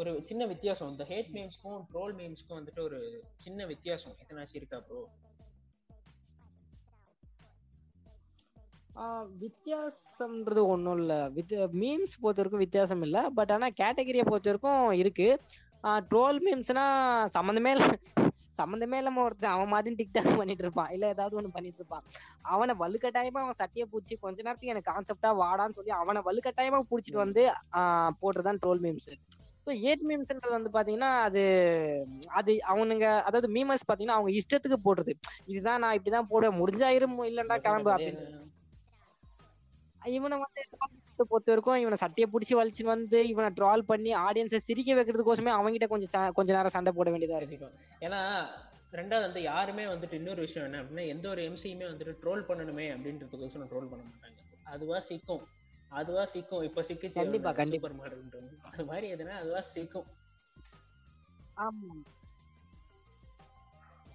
ஒரு சின்ன வித்தியாசம். இந்த ஹேட் மீம்ஸ்க்கும் ட்ரோல் மீம்ஸ்க்கும் வந்துட்டு ஒரு சின்ன வித்தியாசம். எத்தனாச்சும் இருக்கா ப்ரோ வித்தியாசம்ன்றது ஒன்றும் இல்லை. வித் மீம்ஸ் பொறுத்த வரைக்கும் வித்தியாசம் இல்லை. பட் ஆனால் கேட்டகரியை பொறுத்த வரைக்கும் இருக்கு. ட்ரோல் மீம்ஸ்னா சம்மந்தமே இல்லை. சம்மந்தமே இல்லாம ஒருத்தன் அவன் மாதிரி டிக்டாக் பண்ணிட்டு இருப்பான். இல்ல ஏதாவது ஒண்ணு பண்ணிட்டு இருப்பான். அவனை வலுக்கட்டாயமா அவன் சட்டையை பூச்சி கொஞ்ச நேரத்துக்கு எனக்கு கான்செப்டா வாடான்னு சொல்லி அவனை வலுக்கட்டாயமா புடிச்சிட்டு வந்து ஆஹ் போட்டுறதான் ட்ரோல் மீம்ஸ் ஸோ ஏட் மீம்ஸ்ன்றது வந்து பாத்தீங்கன்னா அது அது அவனுங்க அதாவது மீமர்ஸ் பாத்தீங்கன்னா அவங்க இஷ்டத்துக்கு போடுறது. இதுதான் நான் இப்படிதான் போடுவேன். முடிஞ்சாயிரும் இல்லைன்னா கிளம்பு அப்படின்னு. இவனை வந்து பொறுத்த வரைக்கும் இவனை சட்டையை பிடிச்சி வலிச்சு வந்து இவனை ட்ரால் பண்ணி ஆடியன்ஸை சிரிக்க வைக்கிறதுக்கோசமே அவங்ககிட்ட கொஞ்சம் கொஞ்ச நேரம் சண்டை போட வேண்டியதா இருக்கு கண்டிப்பா ஏன்னா ரெண்டாவது வந்து யாருமே வந்துட்டு இன்னொரு விஷயம் என்ன அப்படின்னா எந்த ஒரு எம்சியுமே வந்துட்டு ட்ரோல் பண்ணணுமே அப்படின்றதுக்கோசரம் ட்ரோல் பண்ண மாட்டாங்க. அதுவா சிக்கும். அதுவா சிக்கும். இப்ப சிக்கிச்சு கண்டிப்பா, கண்டிப்பா. அது மாதிரி எதுனா அதுவா சிக்கும். ஆமா.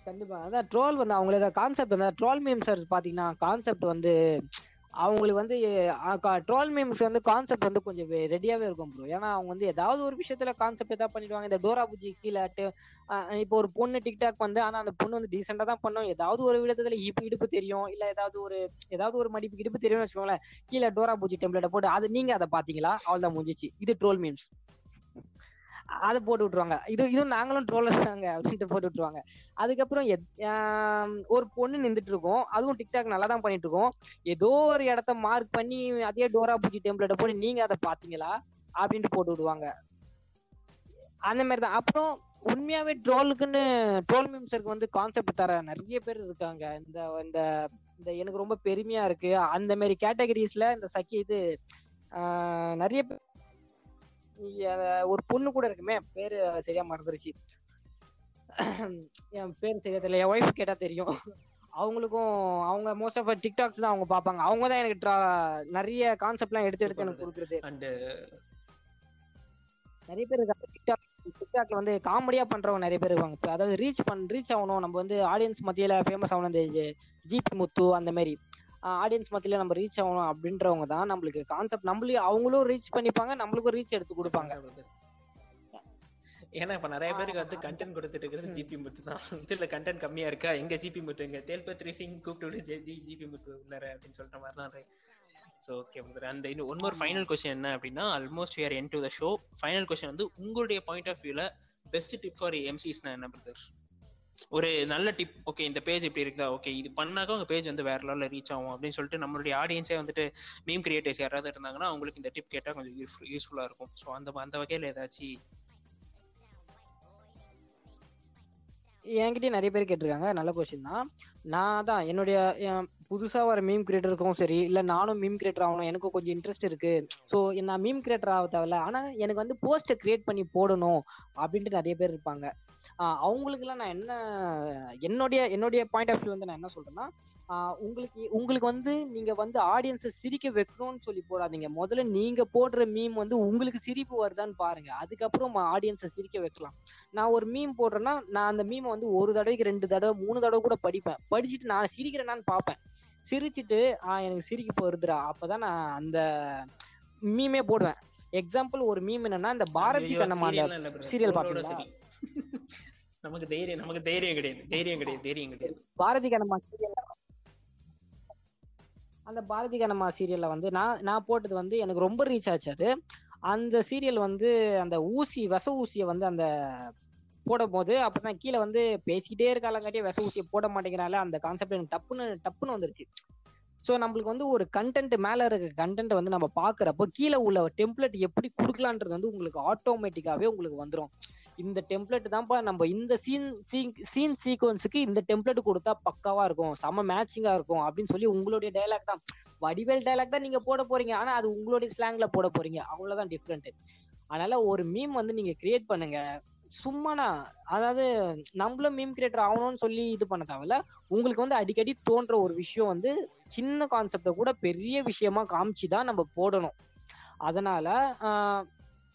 கண்டிப்பா. அதான் ட்ரோல் வந்து அவங்களோட கான்செப்ட் வந்து ட்ரோல் மீம்ஸர்ஸ் பாத்தீங்கன்னா கான்செப்ட் வந்து அவங்களுக்கு வந்து ட்ரோல் மீம்ஸ் வந்து கான்செப்ட் வந்து கொஞ்சம் ரெடியாவே இருக்கும் ப்ரோ ஏன்னா அவங்க வந்து ஏதாவது ஒரு விஷயத்துல கான்செப்ட் ஏதாவது பண்ணிடுவாங்க. இந்த டோரா பூஜை கீழேட்டு இப்போ ஒரு பொண்ணு டிக்டாக் வந்து ஆனா அந்த பொண்ணு வந்து டீசெண்டா தான் பண்ணும். ஏதாவது ஒரு விதத்துல இப்பு இடுப்பு தெரியும். இல்ல ஏதாவது ஒரு ஏதாவது ஒரு மடிப்பு இடுப்பு தெரியும்னு வச்சுக்கோங்களேன் கீழே டோரா பூஜி டெம்ப்ளேட்டை போட்டு அது நீங்க அதை பாத்தீங்களா அவ்வளவுதான் முடிஞ்சிச்சு. இது ட்ரோல் மீம்ஸ் அதை போட்டு விட்டுருவாங்க. இது இதுவும் நாங்களும் ட்ரோலர் தாங்க அப்படின்ட்டு போட்டு விட்டுருவாங்க. அதுக்கப்புறம் எத்- ஒரு பொண்ணு நின்றுட்டு இருக்கோம் அதுவும் டிக்டாக் நல்லா தான் பண்ணிட்டு இருக்கோம் ஏதோ ஒரு இடத்த மார்க் பண்ணி அதே டோரா பூஜி டெம்ப்ளேட்டை போட்டு நீங்க அதை பாத்தீங்களா அப்படின்ட்டு போட்டு விடுவாங்க. அந்த மாதிரி தான் அப்புறம் உண்மையாவே ட்ரோலுக்குன்னு ட்ரோல் மீம்ஸருக்கு வந்து கான்செப்ட் தர நிறைய பேர் இருக்காங்க. இந்த இந்த இந்த எனக்கு ரொம்ப பெருமையா இருக்கு. அந்த மாதிரி கேட்டகரிஸ்ல இந்த சக்கி இது நிறைய பேர் ஒரு பொண்ணு கூட இருக்குமே பேரு சரியா மறந்துருச்சு. என் பேர் சரியா தெரியல என் ஒய்ஃப் கேட்டா தெரியும். அவங்களுக்கும் அவங்க மோஸ்ட் ஆஃப் டிக்டாக்ஸ் தான் அவங்க பார்ப்பாங்க. அவங்க தான் எனக்கு tra- நிறைய கான்செப்ட்லாம் எடுத்து எடுத்து எனக்கு கொடுக்குறது. அண்ட் நிறைய பேர் இருக்காங்க. டிக்டாக் டிக்டாக்ல வந்து காமெடியா பண்றவங்க நிறைய பேர் இப்ப அதாவது ரீச் பண் ரீச் ஆகணும். நம்ம வந்து ஆடியன்ஸ் மத்தியில ஃபேமஸ் ஆகணும். இந்த ஜிபி முத்து அந்த மாதிரி. ஆடியன்ஸ் மத்தியில நம்ம ரீச் ஆகணும் அப்படின்றவங்க தான் நம்மளுக்கு கான்செப்ட் நம்மளையும் அவங்களும் ரீச் பண்ணிப்பாங்க நம்மளுக்கும் ரீச் எடுத்து கொடுப்பாங்க. ஏன்னா இப்ப நிறைய பேருக்கு வந்து கண்டென்ட் கொடுத்துட்டு இருக்கிறது ஜிபி முத்து தான். இதுல கண்டென்ட் கம்மியா இருக்கா? எங்க ஜிபி முத்து? எங்க தேல்பத்ரி சிங் கூப்பிட்டு விடு ஜிபி முத்து உள்ளார அப்படின்னு சொல்லிட்ட மாதிரி தான் ஸோ ஓகே அந்த இன்னும் ஒன் மோர் ஃபைனல் கொஸ்டின் என்ன அப்படின்னா almost we're end to the show final question வந்து உங்களுடைய பாயிண்ட் ஆஃப் வியூல பெஸ்ட் டிப் ஃபார் எம்சிஸ்னா என்ன பிரதர் ஒரு நல்ல டிப் ஓகே இந்த பேஜ் இப்படி இருக்குதா ஓகே இது பண்ணாக்க உங்க பேஜ் வந்து வேற லெவலில் ரீச் ஆகும் அப்படின்னு சொல்லிட்டு நம்மளுடைய ஆடியன்ஸே வந்துட்டு மீம் கிரியேட்டர்ஸ் யாராவது இருந்தாங்கன்னா அவங்களுக்கு இந்த டிப் கேட்டால் கொஞ்சம் யூஸ்ஃபுல்லாக இருக்கும். ஸோ அந்த அந்த வகையில் ஏதாச்சும் என்கிட்டயும் நிறைய பேர் கேட்டிருக்காங்க. நல்ல கொஸ்டின் தான். நான் தான் என்னுடைய புதுசா வர மீம் கிரியேட்டருக்கும் சரி இல்ல நானும் மீம் கிரியேட்டர் ஆகணும் எனக்கும் கொஞ்சம் இன்ட்ரெஸ்ட் இருக்கு. ஸோ நான் மீம் கிரியேட்டர் ஆக தேவையில்ல. ஆனா எனக்கு வந்து போஸ்ட்டை கிரியேட் பண்ணி போடணும் அப்படின்ட்டு நிறைய பேர் இருப்பாங்க. அவங்களுக்குலாம் நான் என்ன என்னுடைய என்னுடைய பாயிண்ட் ஆஃப் வியூ வந்து நான் என்ன சொல்றேன்னா உங்களுக்கு உங்களுக்கு வந்து நீங்க வந்து ஆடியன்ஸை சிரிக்க வைக்கணும்னு சொல்லி போடாதீங்க. முதல்ல நீங்க போடுற மீம் வந்து உங்களுக்கு சிரிப்பு வருதான்னு பாருங்க. அதுக்கப்புறம் ஆடியன்ஸை சிரிக்க வைக்கலாம். நான் ஒரு மீம் போடுறேன்னா நான் அந்த மீமை வந்து ஒரு தடவைக்கு ரெண்டு தடவை மூணு தடவை கூட படிப்பேன். படிச்சுட்டு நான் சிரிக்கிறேனான்னு பார்ப்பேன் சிரிச்சிட்டு ஆ எனக்கு சிரிப்பு வருதுடா அப்பதான் நான் அந்த மீமே போடுவேன். எக்ஸாம்பிள் ஒரு மீம் என்னன்னா இந்த பாரதி கண்ணம்மா serial அந்த நமக்கு தைரியம் நமக்கு தைரியம் கிடையாது தைரியம் கிடையாது தைரியம் கிடையாது பாரதி கனமா சீரியல் அந்த பாரதி கனமா சீரியல்ல வந்து நான் நான் போட்டது வந்து எனக்கு ரொம்ப ரீச் ஆச்சு அது அந்த சீரியல் வந்து அந்த ஊசி விச ஊசியை வந்து அந்த போடும் போது அப்பதான் கீழே வந்து பேசிக்கிட்டே இருக்காலங்காட்டியே விச ஊசியை போட மாட்டேங்கிறால அந்த கான்செப்ட் எனக்கு டப்புன்னு டப்புன்னு வந்துருச்சு. ஸோ நம்மளுக்கு வந்து ஒரு கண்டென்ட் மேல இருக்க கண்டென்ட் வந்து நம்ம பாக்குறப்போ கீழே உள்ள டெம்ப்ளேட் எப்படி கொடுக்கலான்றது வந்து உங்களுக்கு ஆட்டோமேட்டிக்காவே உங்களுக்கு வந்துடும் இந்த டெம்ப்ளேட் தான்ப்பா நம்ம இந்த சீன் சீன் சீக்வன்ஸுக்கு இந்த டெம்ப்ளேட் கொடுத்தா பக்காவா இருக்கும். செம மேட்சிங்கா இருக்கும் அப்படின்னு சொல்லி உங்களுடைய டைலாக் தான். வடிவேல் டைலாக் தான் நீங்க போட போறீங்க. ஆனா அது உங்களுடைய ஸ்லாங்ல போட போறீங்க. அவ்வளவுதான் டிஃப்ரெண்ட் அதனால ஒரு மீம் வந்து நீங்க கிரியேட் பண்ணுங்க. சும்மானா அதாவது நம்மளும் மீம் கிரியேட்டர் ஆகணும்னு சொல்லி இது பண்ண தேவையில்ல. உங்களுக்கு வந்து அடிக்கடி தோன்ற ஒரு விஷயம் வந்து சின்ன கான்செப்டை கூட பெரிய விஷயமா காமிச்சு தான் நம்ம போடணும். அதனால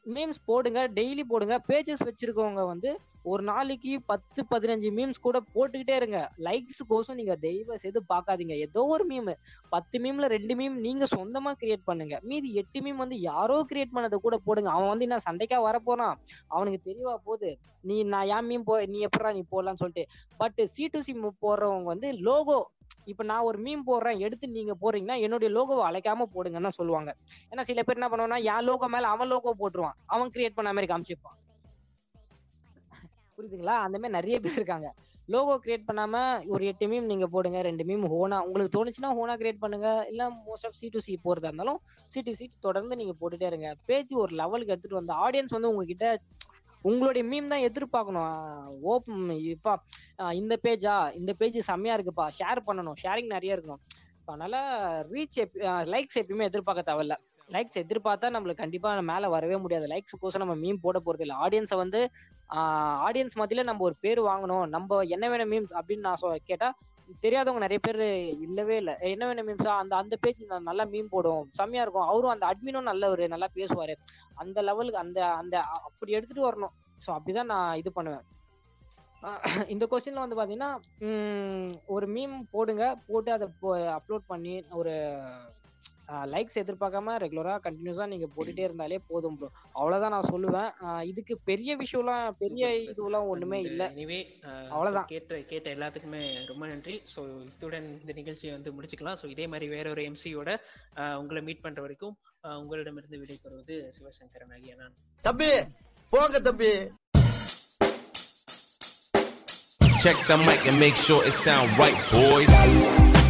மீம்ஸ் போடுங்க டெய்லி போடுங்க பேஜஸ் வச்சிருக்கவங்க வந்து ஒரு நாளைக்கு பத்து பதினஞ்சு மீம்ஸ் கூட போட்டுக்கிட்டே இருங்க. லைக்ஸ் கோசம் நீங்க தெய்வ செய்து பார்க்காதீங்க. ஏதோ ஒரு மீம் பத்து மீம்ல ரெண்டு மீம் நீங்க சொந்தமா கிரியேட் பண்ணுங்க. மீதி எட்டு மீம் வந்து யாரோ கிரியேட் பண்ணதை கூட போடுங்க. அவன் வந்து என்ன சண்டைக்கா வரப்போறான். அவனுக்கு தெரியவா போகுது. நீ நான் ஏன் மீம் போ நீ எப்படா நீ போடலாம்னு சொல்லிட்டு. பட் சி டு சி போடுறவங்க வந்து லோகோ இப்ப நான் ஒரு மீம் போடுறேன் எடுத்து நீங்க போடுறீங்கன்னா என்னுடைய லோகோவை அழைக்காம போடுங்கன்னு சொல்லுவாங்க. ஏன்னா சில பேர் என்ன பண்ணுவோம்னா என் லோகோ மேல அவன் லோகோ போட்டுருவான். அவன் கிரியேட் பண்ண மாதிரி காமிச்சிருப்பான். புரியுதுங்களா? அந்த மாதிரி நிறைய பேர் இருக்காங்க. லோகோ கிரியேட் பண்ணாம ஒரு எட்டு மீம் நீங்க போடுங்க ரெண்டு மீம் ஹோனா உங்களுக்கு தோணுச்சுன்னா ஹோனா கிரியேட் பண்ணுங்க. இல்ல most of C to C போறதா இருந்தாலும் சி டு சி தொடர்ந்து நீங்க போட்டுட்டே இருங்க. பேஜ் ஒரு லெவலுக்கு எடுத்துட்டு வந்து ஆடியன்ஸ் வந்து உங்ககிட்ட உங்களுடைய மீம் தான் எதிர்பார்க்கணும். ஓப்பன் இப்பா இந்த பேஜா இந்த பேஜ் செம்மையா இருக்குப்பா. ஷேர் பண்ணணும். ஷேரிங் நிறைய இருக்கணும். அதனால ரீச் லைக்ஸ் எப்பயுமே எதிர்பார்க்க தேவையில்ல. லைக்ஸ் எதிர்பார்த்தா நம்மளுக்கு கண்டிப்பா மேல வரவே முடியாது. லைக்ஸ் கோசம் நம்ம மீம் போட போறது இல்லை. ஆடியன்ஸை வந்து ஆடியன்ஸ் மத்தியில நம்ம ஒரு பேர் வாங்கணும். நம்ம என்ன வேணும் மீம்ஸ் அப்படின்னு நான் சொ- கேட்டா தெரியாதவங்க நிறைய பேர் இல்லவே இல்லை. என்ன வேணும் மீம்ஸா அந்த அந்த பேஜ் நல்லா மீம் போடும். செம்மையா இருக்கும். அவரும் அந்த அட்மினும் நல்லவர் நல்லா பேசுவாரு. அந்த லெவலுக்கு அந்த அந்த அப்படி எடுத்துட்டு வரணும். ஸோ அப்படிதான் நான் இது பண்ணுவேன். இந்த கொஸ்டின்ல வந்து பாத்தீங்கன்னா ஒரு மீம் போடுங்க. போட்டு அதை அப்லோட் பண்ணி ஒரு லைக்ஸ் எதிர்பார்க்காம ரெகுலரா கண்டினியூஸா நீங்க போட்டுட்டே இருந்தாலே போதும் ப்ரோ அவ்வளவுதான் நான் சொல்லுவேன். இதுக்கு பெரிய விஷயம்லாம் பெரிய இதுவெல்லாம் ஒண்ணுமே இல்ல. எனிவே அவ்வளவுதான். கேட்ட கேட்ட எல்லாத்துக்குமே ரொம்ப நன்றி. ஸோ இத்துடன் இந்த நிகழ்ச்சியை வந்து முடிச்சுக்கலாம். ஸோ இதே மாதிரி வேற ஒரு எம்சியோட உங்களை மீட் பண்ற வரைக்கும் உங்களிடமிருந்து விடைபெறுவது சிவசங்கரன் ஆகிய நான். தம்பி போங்க தம்பி. Check the mic and make sure it sound right, boys.